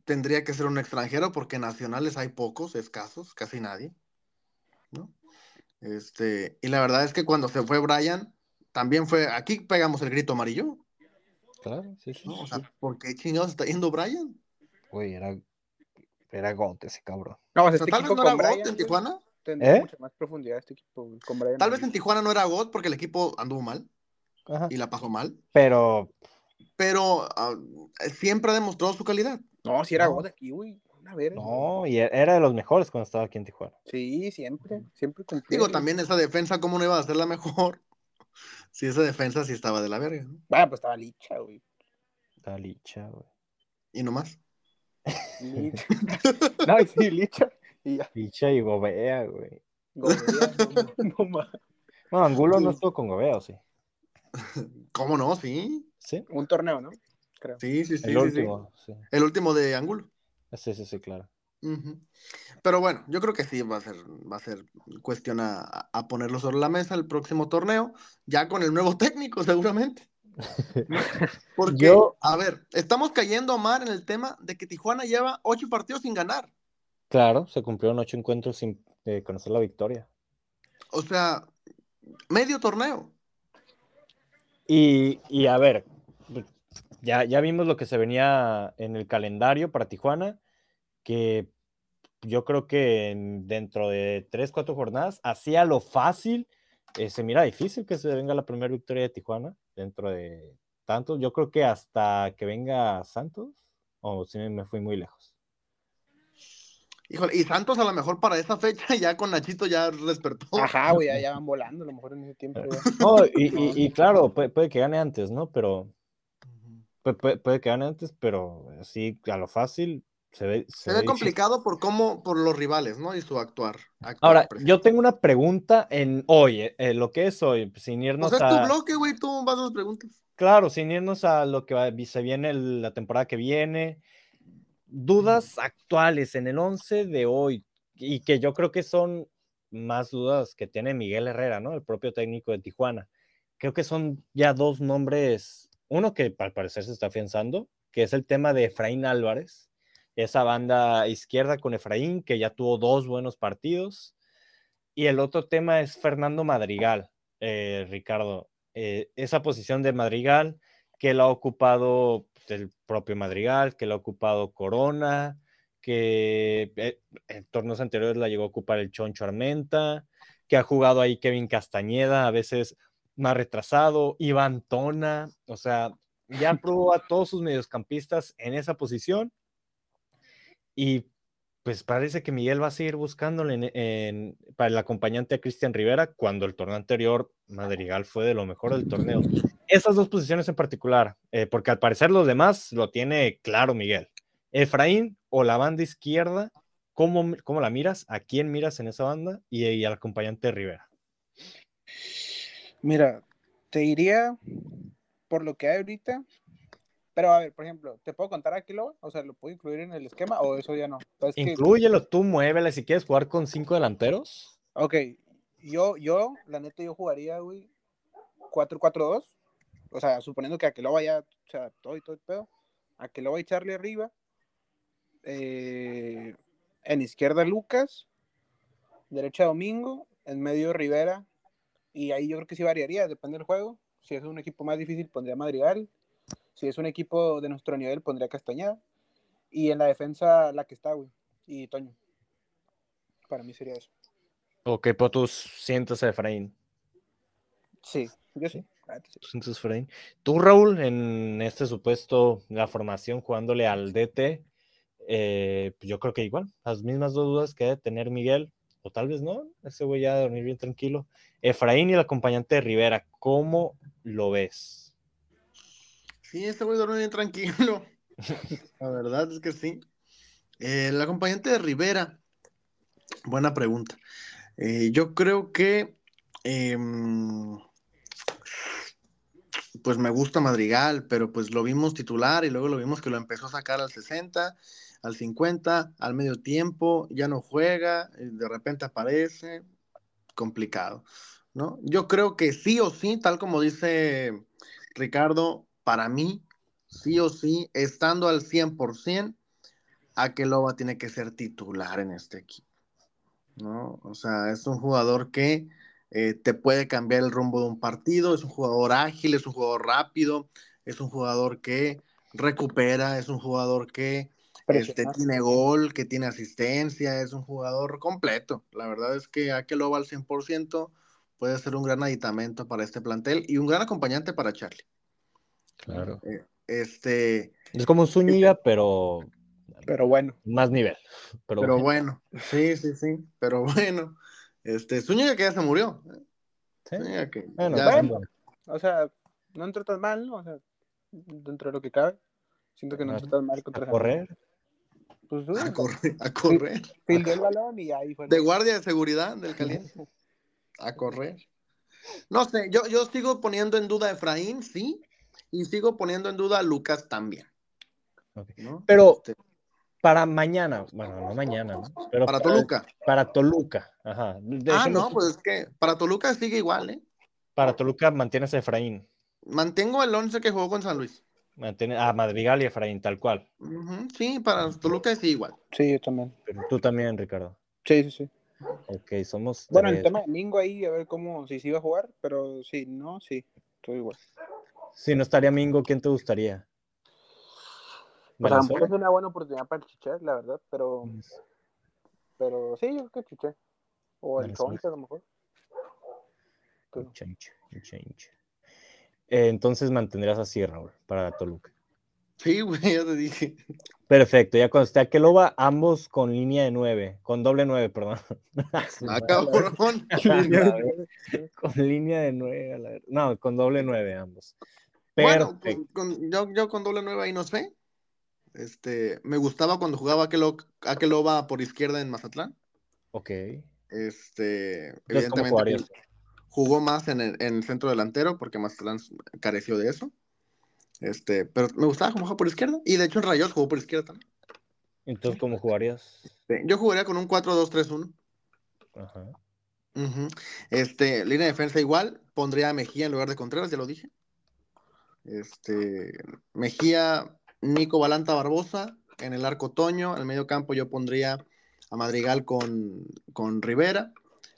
tendría que ser un extranjero porque nacionales hay pocos, escasos, casi nadie. ¿No? Este, y la verdad es que cuando se fue Brian, también fue, aquí pegamos el grito amarillo. Claro, sí, sí. ¿no? O sea, ¿por qué chingados está yendo Brian? Güey, era, era got ese cabrón. No, O sea, tal vez no era God en Tijuana. Tendría ¿Eh? mucha más profundidad este equipo güey, con Brian. Tal vez en Tijuana no era God porque el equipo anduvo mal Ajá. y la pasó mal. Pero Pero ah, siempre ha demostrado su calidad. No, si era No. God aquí, güey. No, y e- era de los mejores cuando estaba aquí en Tijuana. Sí, siempre. Siempre cumplía. Digo, también esa defensa, ¿cómo no iba a ser la mejor? [LAUGHS] Si esa defensa sí estaba de la verga, ¿no? Bueno, pues estaba licha, güey. Está licha, güey. Y [LAUGHS] no más. Licha. no, sí, licha. Y ya. Licha y Gobea, güey. Gobea, [LAUGHS] no, no más. Bueno, Angulo no estuvo con Gobea, ¿o sí? ¿Cómo no? Sí. Sí, Un torneo, ¿no? Creo. Sí, sí, sí. el sí, último, sí. sí. El último de Angulo. Sí, sí, sí, claro. Pero bueno, yo creo que sí va a ser, va a ser cuestión a, a ponerlo sobre la mesa el próximo torneo, ya con el nuevo técnico, [LAUGHS] seguramente. [LAUGHS] Porque, Yo- a ver, estamos cayendo, Omar, en el tema de que Tijuana lleva ocho partidos sin ganar. Claro, se cumplieron ocho encuentros sin eh, conocer la victoria. O sea, medio torneo. Y, y a ver, ya, ya vimos lo que se venía en el calendario para Tijuana, que yo creo que en- dentro de tres, cuatro jornadas, hacía lo fácil, eh, se mira difícil que se venga la primera victoria de Tijuana dentro de tantos. Yo creo que hasta que venga Santos, o si me fui muy lejos. Híjole, y Santos a lo mejor para esa fecha [LAUGHS] ya con Nachito ya despertó. Ajá, güey, ya, ya van volando, a lo mejor en ese tiempo. güey. [LAUGHS] No, y, y- y claro, puede, puede que gane antes, ¿no? Pero. Puede, puede- que gane antes, pero así a lo fácil se ve. Se ve complicado por cómo, por los rivales, ¿no? Y su actuar. actuar Ahora, presente. yo tengo una pregunta en hoy, eh, eh, lo que es hoy, sin irnos Pues es tu a. bloque, güey, tú vas a las preguntas. Claro, sin irnos a lo que va- se viene el- la temporada que viene. Dudas actuales en el 11 de hoy, y que yo creo que son más dudas que tiene Miguel Herrera, ¿no? El propio técnico de Tijuana. Creo que son ya dos nombres, uno que al parecer se está afianzando, que es el tema de Efraín Álvarez, esa banda izquierda con Efraín, que ya tuvo dos buenos partidos. Y el otro tema es Fernando Madrigal, eh, Ricardo. Eh, esa posición de Madrigal que la ha ocupado el propio Madrigal, que la ha ocupado Corona, que eh, en torneos anteriores la llegó a ocupar el Choncho Armenta, que ha jugado ahí Kevin Castañeda, a veces más retrasado, Iván Tona, o sea, ya probó a todos sus mediocampistas en esa posición y pues parece que Miguel va a seguir buscándole en- para el acompañante a Cristian Rivera cuando el torneo anterior Madrigal fue de lo mejor del torneo. Esas dos posiciones en particular, eh, porque al parecer los demás lo tiene claro Miguel. Efraín o la banda izquierda, ¿cómo, cómo la miras? ¿A quién miras en esa banda? Y, y al acompañante Rivera. Mira, te diría por lo que hay ahorita. Pero a ver, por ejemplo, ¿te puedo contar a Kilo? O sea, ¿lo puedo incluir en el esquema o eso ya no? Pues que- Inclúyelo tú, muévele. Si quieres jugar con cinco delanteros, Ok, yo, yo, la neta, yo jugaría, güey, 4-4-2. O sea, suponiendo que Aqueloba vaya, o sea, todo y todo el pedo. Aqueloba y Charlie arriba. Eh, en izquierda Lucas. Derecha Domingo. En medio Rivera. Y ahí yo creo que sí variaría, depende del juego. Si es un equipo más difícil, pondría Madrigal. Si es un equipo de nuestro nivel, pondría Castañeda. Y en la defensa, la que está, güey. Y Toño. Para mí sería eso. o que pues tú sientas a Efraín. Sí, yo sí. sientes Efraín. Tú, Raúl, en este supuesto, la formación jugándole al DT, eh, pues yo creo que igual, las mismas dos dudas que debe tener Miguel, o tal vez no, ese güey ya a dormir bien tranquilo. Efraín y el acompañante de Rivera, ¿cómo lo ves? Sí, este güey duerme bien tranquilo. [LAUGHS] La verdad es que sí. Eh, el acompañante de Rivera. Buena pregunta. Eh, yo creo que. em, pues me gusta Madrigal, pero pues lo vimos titular y luego lo vimos que lo empezó a sacar al 60, al 50, al medio tiempo, ya no juega, eh, de repente aparece. Complicado, ¿no? Yo creo que sí o sí, tal como dice Ricardo, para mí, sí o sí, estando al 100%, Akeloba tiene que ser titular en este equipo. ¿no? O sea, es un jugador que eh, te puede cambiar el rumbo de un partido, es un jugador ágil, es un jugador rápido, es un jugador que recupera, es un jugador que este, tiene gol, que tiene asistencia, es un jugador completo. La verdad es que Akeloba al 100% puede ser un gran aditamento para este plantel y un gran acompañante para Charlie. Claro. Eh, este. Es como un Zúñiga, pero. Pero bueno. Más nivel. Pero, bueno. Sí, sí, sí. Pero bueno. Este, Zúñiga que ya se murió. Sí. que bueno, ya O sea, no entró tan mal, ¿no? O sea, dentro de lo que cabe. Siento que no entró tan mal contra a correr. Pues, a correr, a correr. Fildeó el balón y ahí fue. De guardia de seguridad del caliente. A correr. No sé, yo, yo sigo poniendo en duda a Efraín, sí, y sigo poniendo en duda a Lucas también. ¿no? Pero este para mañana, bueno, no mañana, ¿no? Pero para, Toluca. Para Toluca, ajá. ah, no, pues es que para Toluca sigue igual, ¿eh? Para Toluca mantienes a Efraín. Mantengo el 11 que jugó con San Luis. Mantiene a Madrigal y Efraín, tal cual. Sí, para Toluca sí igual. Sí, yo también. Pero tú también, Ricardo. Sí, sí, sí. Ok, somos. Bueno, el tema de Mingo ahí, a ver cómo, si sí iba a jugar, pero sí, no, sí, todo igual. Si no estaría Mingo, ¿quién te gustaría? Pues es una buena oportunidad para el Chiché, la verdad, pero. Pero sí, yo creo que Chiché. O el Chonche, a lo mejor. Change, change. Eh, entonces mantendrás así, Raúl, para Toluca. Sí, güey, [LAUGHS] ya te dije. Perfecto, ya cuando esté Aqueloba, ambos con línea de 9, con doble 9, perdón. [LAUGHS] Ah, cabrón. [LAUGHS] con línea de 9, no, con doble 9 ambos. Bueno, con, yo, yo, con doble 9 ahí no sé. Este, me gustaba cuando jugaba Akeloba por izquierda en Mazatlán. Ok. Este, evidentemente jugó más en el, centro delantero porque Mazatlán careció de eso. Este, pero me gustaba cómo jugaba por izquierda y de hecho en Rayos jugó por izquierda también. Entonces, ¿cómo jugarías? yo jugaría con un 4-2-3-1. Ajá. Este, línea de defensa igual, pondría a Mejía en lugar de Contreras, ya lo dije. Este, Mejía Nico Balanta Barbosa, en el arco Toño, en el medio campo yo pondría a Madrigal con, con Rivera,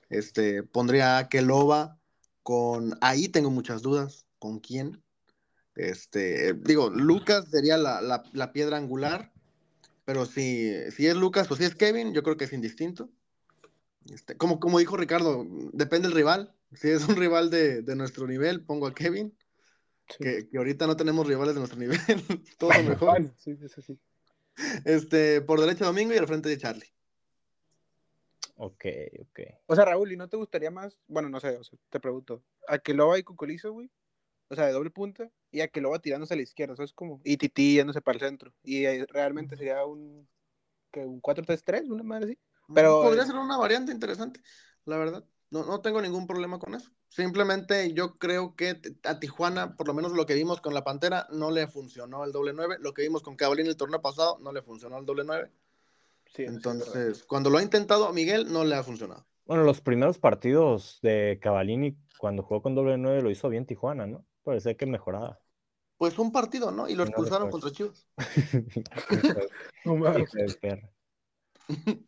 este, pondría a Keloba con, ahí tengo muchas dudas, ¿con quién? Este, digo, Lucas sería la, piedra angular, pero si, si es Lucas o si es Kevin, yo creo que es indistinto. Este, como, como dijo Ricardo, depende del rival. Si es un rival de, de nuestro nivel, pongo a Kevin. Que, ahorita no tenemos rivales de nuestro nivel. [LAUGHS] Todo mejor. sí, sí. Este, por derecha Domingo y al frente de Charlie. Ok, ok. O sea, Raúl, ¿y no te gustaría más? Bueno, no sé, te pregunto. ¿A que lo va y Cucolizo, güey? O sea, de doble punta. Y a que lo va tirándose a la izquierda. Eso es como. Y Titi yéndose para el centro. Y realmente sería un. que Un 4-3-3, una madre así. Pero. Podría ser una variante interesante, la verdad. No, no tengo ningún problema con eso. Simplemente yo creo que a Tijuana, por lo menos lo que vimos con la Pantera, no le funcionó el doble 9. Lo que vimos con Cabalín el torneo pasado, no le funcionó el doble 9. Sí, Entonces, cuando lo ha intentado Miguel, no le ha funcionado. Bueno, los primeros partidos de Cavalini, cuando jugó con doble 9, lo hizo bien Tijuana, ¿no? Parece que mejoraba. Pues un partido, ¿no? Y lo expulsaron contra Chivas. [LAUGHS] [LAUGHS] [LAUGHS]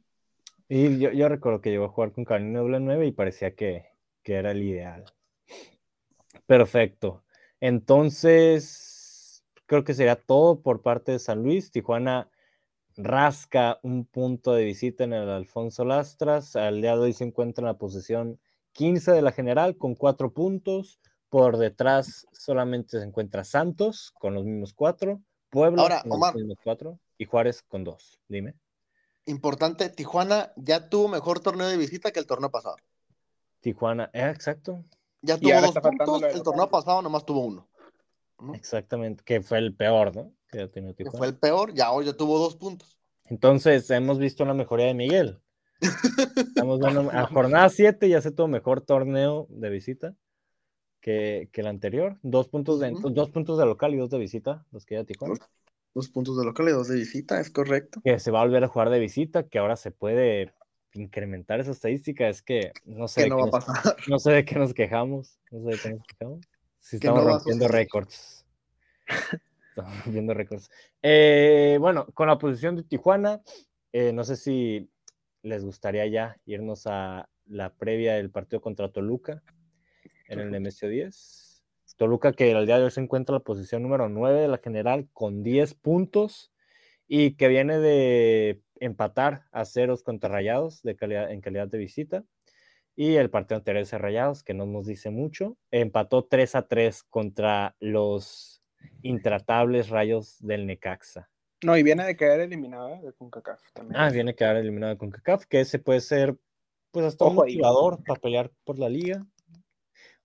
y yo, yo, recuerdo que llegó a jugar con Cavalini doble 9 y parecía que, que era el ideal. Perfecto. Entonces, creo que sería todo por parte de San Luis. Tijuana rasca un punto de visita en el Alfonso Lastras. Al día de hoy se encuentra en la posición 15 de la general con cuatro puntos. Por detrás solamente se encuentra Santos con los mismos cuatro. Puebla con los mismos cuatro. Y Juárez con dos. Dime. Importante, Tijuana ya tuvo mejor torneo de visita que el torneo pasado. Tijuana, eh, exacto. Ya tuvo dos puntos, el torneo pasado nomás tuvo uno. Exactamente, que fue el peor, ¿no? Que, fue el peor, ya hoy ya tuvo dos puntos. Entonces, hemos visto una mejoría de Miguel. Estamos viendo, a [LAUGHS] jornada 7 ya se tuvo mejor torneo de visita que, que el anterior. Dos puntos, de, dos puntos de local y dos de visita, los que ya Tijuana. dos puntos de local y dos de visita, es correcto. Que se va a volver a jugar de visita, que ahora se puede incrementar esa estadística es que no sé, no, no sé de qué nos quejamos, no sé de qué nos quejamos. [LAUGHS] Si estamos rompiendo récords. [LAUGHS] estamos [LAUGHS] rompiendo récords. Eh, bueno, con la posición de Tijuana, eh, no sé si les gustaría ya irnos a la previa del partido contra Toluca en el Nemesio 10. Toluca que al día de hoy se encuentra en la posición número 9 de la general con 10 puntos y que viene de empatar a ceros contra Rayados de calidad, en calidad de visita. Y el partido anterior de Rayados, que no nos dice mucho, empató 3 a 3 contra los intratables Rayos del Necaxa. No, y viene de quedar eliminada de CONCACAF también. Ah, viene a quedar eliminado de CONCACAF, que ese puede ser, pues, hasta un ahí. motivador para pelear por la liga.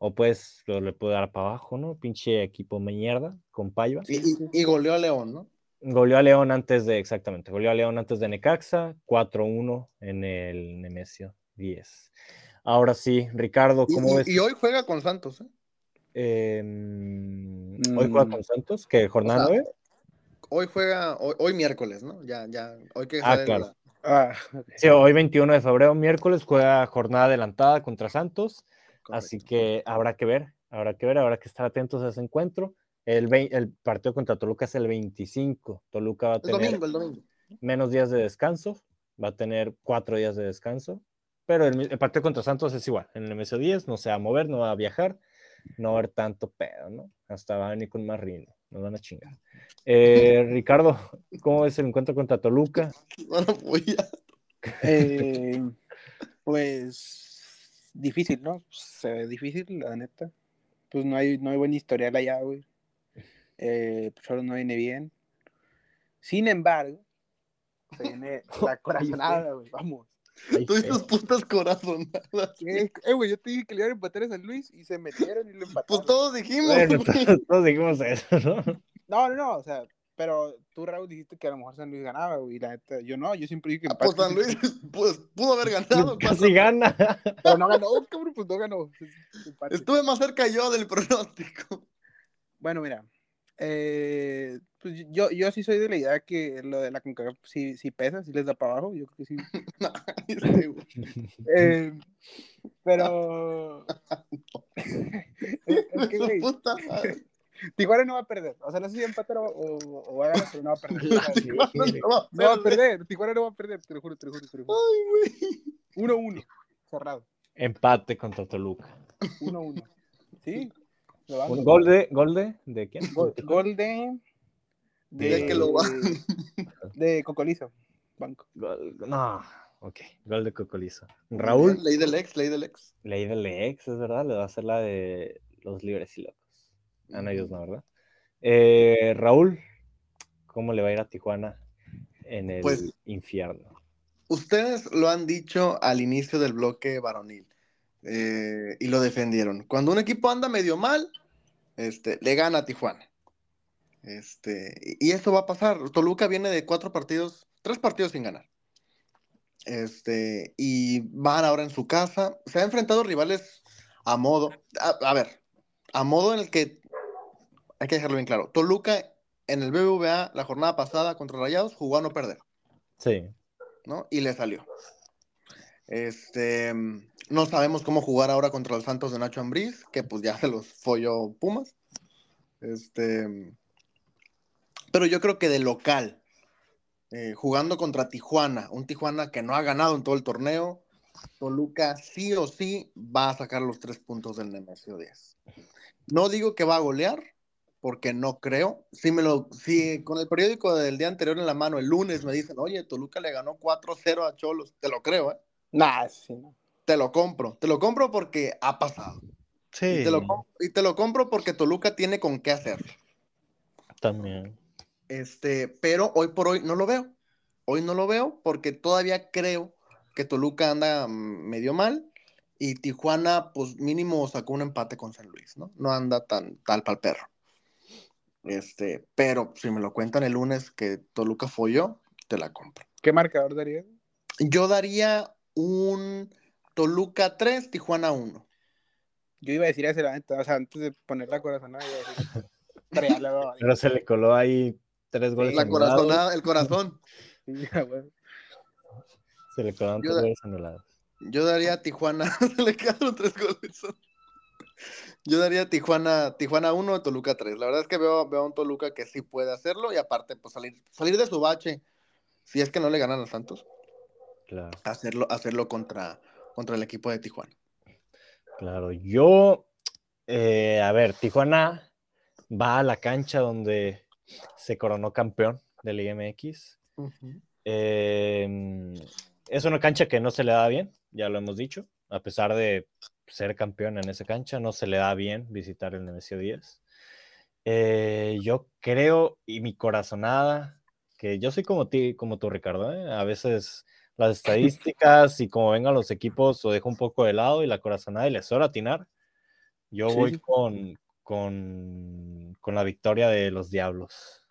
O pues lo le puede dar para abajo, ¿no? Pinche equipo mierda con Paiva. Y, y- y goleó a León, ¿no? Goleó a León antes de, exactamente, goleó a León antes de Necaxa, 4-1 en el Nemesio 10. Ahora sí, Ricardo, ¿cómo y- ves? y hoy juega con Santos, ¿eh? Em, hoy juega Mm. con Santos, que jornada O sea, 9. Hoy juega, hoy, hoy miércoles, ¿no? Ya, ya, hoy que Ah, sale claro. la- Ah, Sí, hoy 21 de febrero, miércoles, juega jornada adelantada contra Santos. Así correcto. que habrá que ver, habrá que ver, habrá que estar atentos a ese encuentro. El, vei- el partido contra Toluca es el 25. Toluca va a El tener domingo, el domingo. menos días de descanso, va a tener cuatro días de descanso, pero el, el partido contra Santos es igual. En el MS10 no se va a mover, no va a viajar, no va a haber tanto pedo, ¿no? Hasta va a venir con más nos van a chingar. Eh, Ricardo, ¿cómo ves el encuentro contra Toluca? Bueno, voy a... eh, pues difícil, ¿no? Se ve difícil, la neta. Pues no hay, no hay buen historial allá, güey. Eh, pues solo no viene bien. Sin embargo, se viene [LAUGHS] la corazonada, güey. Vamos. Fe. tus putas corazonadas. Eh, güey, yo te dije que le iban a empatar a San Luis y se metieron y lo empataron. Pues todos dijimos. Bueno, [LAUGHS] todos, dijimos eso, ¿no? No, no, no, o sea, pero tú, Raúl, dijiste que a lo mejor San Luis ganaba, güey. y La neta, yo no, yo siempre dije que Ah, Pues. San Luis [LAUGHS] pues, pudo haber ganado. Casi gana. Pero no ganó, cabrón, pues no ganó. Empate. Estuve más cerca yo del pronóstico. Bueno, mira, eh, pues yo, yo sí soy de la idea que lo de la CONCACAF sí, sí pesa, sí les da para abajo, yo creo que sí. [LAUGHS] [LAUGHS] Este. Eh, pero... [LAUGHS] es que, güey. Tijuana no va a perder, o sea, no sé si empate o, o, o va a ganar, pero no va a perder. No va a no va a perder. perder, Tijuana no va a perder, te lo juro, te lo juro, te lo juro. Ay, güey. 1-1, cerrado, Empate contra Toluca. 1-1. ¿Sí? Un gol de, gol de, ¿de quién? Gol, gol de... De que lo va. [LAUGHS] De Cocolizo, banco. Gol- no, ok, gol de Cocolizo. Raúl, Ley del ex, ley del ex. ley del ex, es verdad, le va a hacer la de los libres y locos. Ah, no, ellos no, ¿verdad? Eh, Raúl, ¿cómo le va a ir a Tijuana en el Pues- infierno? Ustedes lo han dicho al inicio del bloque varonil eh, y lo defendieron. Cuando un equipo anda medio mal, este, le gana a Tijuana. Este, y eso va a pasar. Toluca viene de cuatro partidos, tres partidos sin ganar. Este, y van ahora en su casa. Se ha enfrentado rivales a modo. A, a ver, a modo en el que hay que dejarlo bien claro. Toluca en el BBVA la jornada pasada contra Rayados jugó a no perder. Sí, ¿no? Y le salió. Este, no sabemos cómo jugar ahora contra los Santos de Nacho Ambriz, que pues ya se los folló Pumas. Este, pero yo creo que de local, eh, jugando contra Tijuana, un Tijuana que no ha ganado en todo el torneo, Toluca sí o sí va a sacar los tres puntos del Nemesio 10. No digo que va a golear, porque no creo. Si, me lo, si con el periódico del día anterior en la mano, el lunes me dicen, oye, Toluca le ganó 4-0 a Cholos, te lo creo, ¿eh? Nah, sí, no. Te lo compro. Te lo compro porque ha pasado. sí, Y, te lo, com- y te lo compro porque Toluca tiene con qué hacerlo. también. Este, pero hoy por hoy no lo veo. Hoy no lo veo porque todavía creo que Toluca anda medio mal y Tijuana, pues mínimo sacó un empate con San Luis, ¿no? No anda tan tal pal perro. Este, pero si me lo cuentan el lunes que Toluca folló, te la compro. ¿Qué marcador daría? Yo daría un Toluca 3, Tijuana 1. Yo iba a decir ese, la neta, o sea, antes de poner la corazonada, iba a decir. [LAUGHS] Pero se le coló ahí tres goles La anulados. corazonada, el corazón. Ya. Se le Yo tres da- goles anulados. Yo daría a Tijuana, [LAUGHS] se le quedaron tres goles. Yo daría a Tijuana, Tijuana 1, Toluca 3. La verdad es que veo, veo a un Toluca que sí puede hacerlo y aparte, pues salir, salir de su bache, si es que no le ganan a Santos. Claro. hacerlo, hacerlo contra, contra el equipo de Tijuana. Claro, yo, eh, a ver, Tijuana va a la cancha donde se coronó campeón de Liga MX. Eh, es una cancha que no se le da bien, ya lo hemos dicho, a pesar de ser campeón en esa cancha, no se le da bien visitar el Nemesio 10. Eh, yo creo, y mi corazonada, que yo soy como ti, como tú, Ricardo, ¿eh? a veces las estadísticas y como vengan los equipos lo dejo un poco de lado y la corazonada y les suelo atinar. Yo Sí, voy con, con, con la victoria de los Diablos.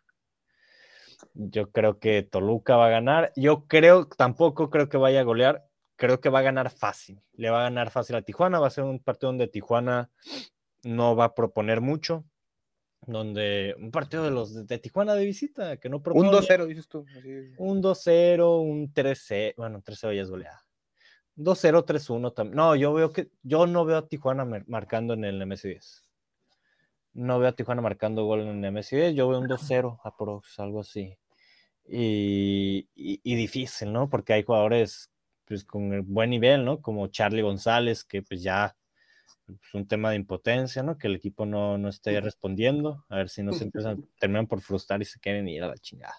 Yo creo que Toluca va a ganar. Yo creo, tampoco creo que vaya a golear. Creo que va a ganar fácil. Le va a ganar fácil a Tijuana. Va a ser un partido donde Tijuana no va a proponer mucho. Donde un partido de los de, Tijuana de visita que no Un propone. 2-0, dices tú. así. Un 2-0, un 3-0. Bueno, 3-0 ya es goleada. 2-0, 3-1 también. No, yo veo que yo no veo a Tijuana mar- marcando en el MS10. No veo a Tijuana marcando gol en el MS10. Yo veo un 2-0 aprox, algo así. Y, y- y difícil, ¿no? Porque hay jugadores pues, con el buen nivel, ¿no? Como Charlie González, que pues ya es un tema de impotencia, ¿no? Que el equipo no, no esté respondiendo. A ver si no se [LAUGHS] empiezan, terminan por frustrar y se quieren ir a la chingada.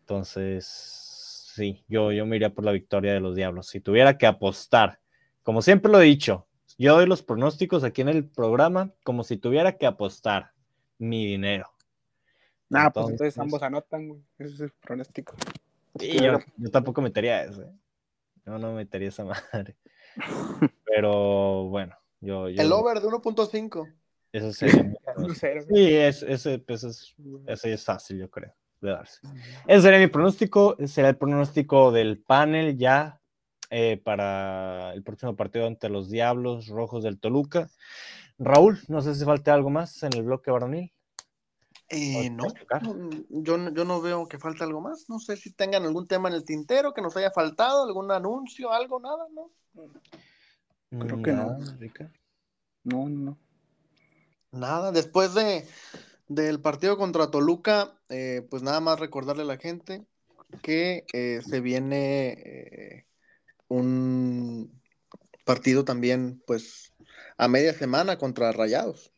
Entonces, sí, yo, yo me iría por la victoria de los Diablos. Si tuviera que apostar, como siempre lo he dicho, yo doy los pronósticos aquí en el programa como si tuviera que apostar mi dinero. Nah, pues entonces Entonces- ambos anotan, güey. Ese es el pronóstico. Sí, yo, yo tampoco metería eso. ¿eh? Yo no metería esa [LAUGHS] madre. [LAUGHS] Pero bueno, yo. yo El over de 1.5. Eso sería. [LAUGHS] [LAUGHS] Sí, es, ese, pues, es, ese es fácil, yo creo, de darse. Ese sería mi pronóstico. ese Será el pronóstico del panel ya eh, para el próximo partido ante los Diablos Rojos del Toluca. Raúl, no sé si falta algo más en el bloque varonil. Eh, ¿O no, yo, no- yo no veo que falte algo más. No sé si tengan algún tema en el tintero que nos haya faltado, algún anuncio, algo, nada, ¿no? Creo que no. Rica. No, no. Nada. Después de del partido contra Toluca, eh, pues nada más recordarle a la gente que eh, se viene eh, un partido también, pues, a media semana contra Rayados.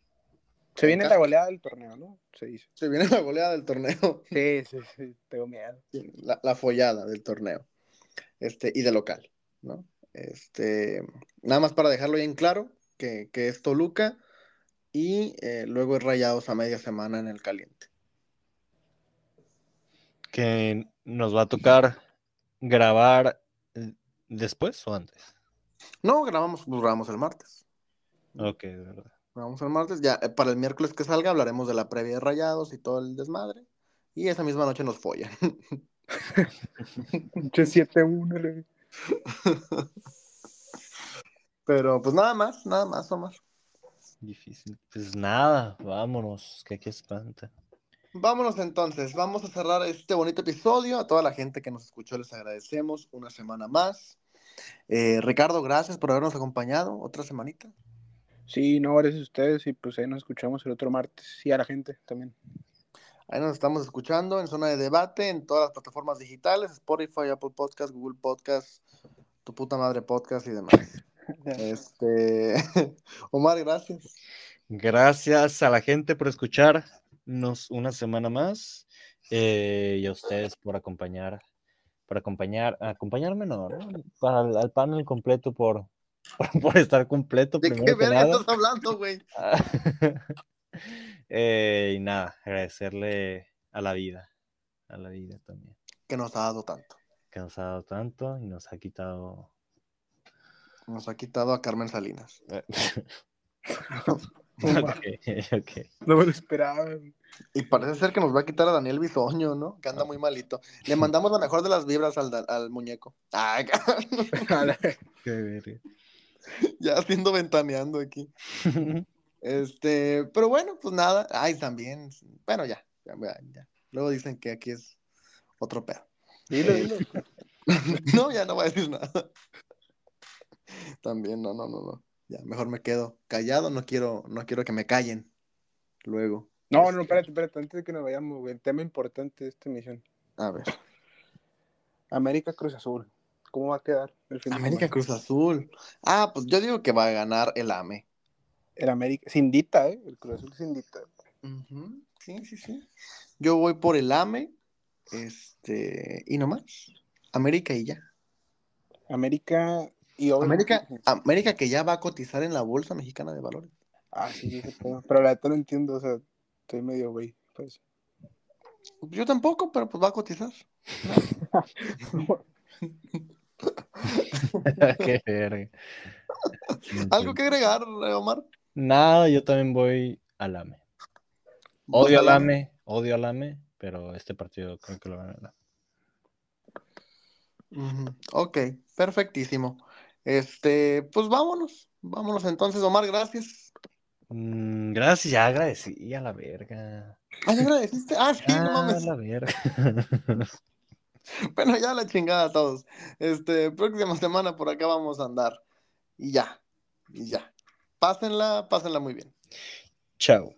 Se viene la goleada del torneo, ¿no? Se dice. Se viene la goleada del torneo. Sí, sí, sí. Tengo miedo. la, la follada del torneo este, y de local, ¿no? Este, nada más para dejarlo bien claro, que, que es Toluca y eh, luego es Rayados a media semana en el caliente. Que nos va a tocar grabar eh, después o antes. No, grabamos, pues, grabamos el martes. Ok, de verdad. Grabamos el martes, ya eh, para el miércoles que salga hablaremos de la previa de Rayados y todo el desmadre. Y esa misma noche nos follan. Pinche 7-1, güey. [LAUGHS] Pero pues nada más, nada más, Omar. Difícil. Pues nada, vámonos, que aquí espanta. Vámonos entonces, vamos a cerrar este bonito episodio. A toda la gente que nos escuchó les agradecemos una semana más. Eh, Ricardo, gracias por habernos acompañado otra semanita. Sí, no, gracias a ustedes y pues ahí nos escuchamos el otro martes. Y a la gente también. Ahí nos estamos escuchando en zona de debate, en todas las plataformas digitales, Spotify, Apple Podcast, Google Podcast, tu puta madre podcast y demás. [LAUGHS] Este, [LAUGHS] Omar, gracias. Gracias a la gente por escucharnos una semana más eh, y a ustedes por acompañar, por acompañar, acompañarme no, ¿no? Para el- al panel completo por, por, [LAUGHS] por estar completo. ¿De qué verga estás hablando, güey? Eh, y nada, agradecerle a la vida, a la vida también, Que nos ha dado tanto. que nos ha dado tanto y nos ha quitado. Nos ha quitado a Carmen Salinas. [LAUGHS] [LAUGHS] ok, ok. No me lo esperaba. Y parece ser que nos va a quitar a Daniel Bisoño, ¿no? Que anda muy malito. Le mandamos la mejor de las vibras al, al muñeco. Ay, [LAUGHS] Qué verga. ya haciendo ventaneando aquí. Este, pero bueno, pues nada. Ay, también. Bueno, ya, ya, ya. Luego dicen que aquí es otro pedo. Dilo, dilo. [LAUGHS] No, ya no voy a decir nada. También, no, no, no, no. Ya, mejor me quedo callado, no quiero, no quiero que me callen. Luego. No, no, espérate, espérate. Antes de que nos vayamos, güey. El tema importante de esta emisión. A ver. América Cruz Azul. ¿Cómo va a quedar el fin de América semana? Cruz Azul. Ah, pues yo digo que va a ganar el AME. El América, Cindita, ¿eh? El Cruz Azul Cindita. Ujú, Sí, sí, sí. Yo voy por el AME. Este, y no más. América y ya. América y obviamente- América, América que ya va a cotizar en la Bolsa Mexicana de Valores. Ah, sí, sí. Pero la neta no entiendo, o sea, estoy medio güey. Pues. Yo tampoco, pero pues va a cotizar. [LAUGHS] Qué verga. [LAUGHS] ¿Algo que agregar, Omar? Nada, yo también voy al AME. ¿Vas Odio al AME? AME, odio al AME, pero este partido creo que lo van a ganar. Ok, perfectísimo. Este, pues vámonos. Vámonos entonces, Omar, gracias. Mm, gracias, ya agradecí a la verga. Ah, ¿ya agradeciste? Ah, sí, no Ah, mames. la verga. [LAUGHS] Bueno, ya la chingada a todos. Este, próxima semana por acá vamos a andar. Y ya, y ya. Pásenla, pásenla muy bien. Chao.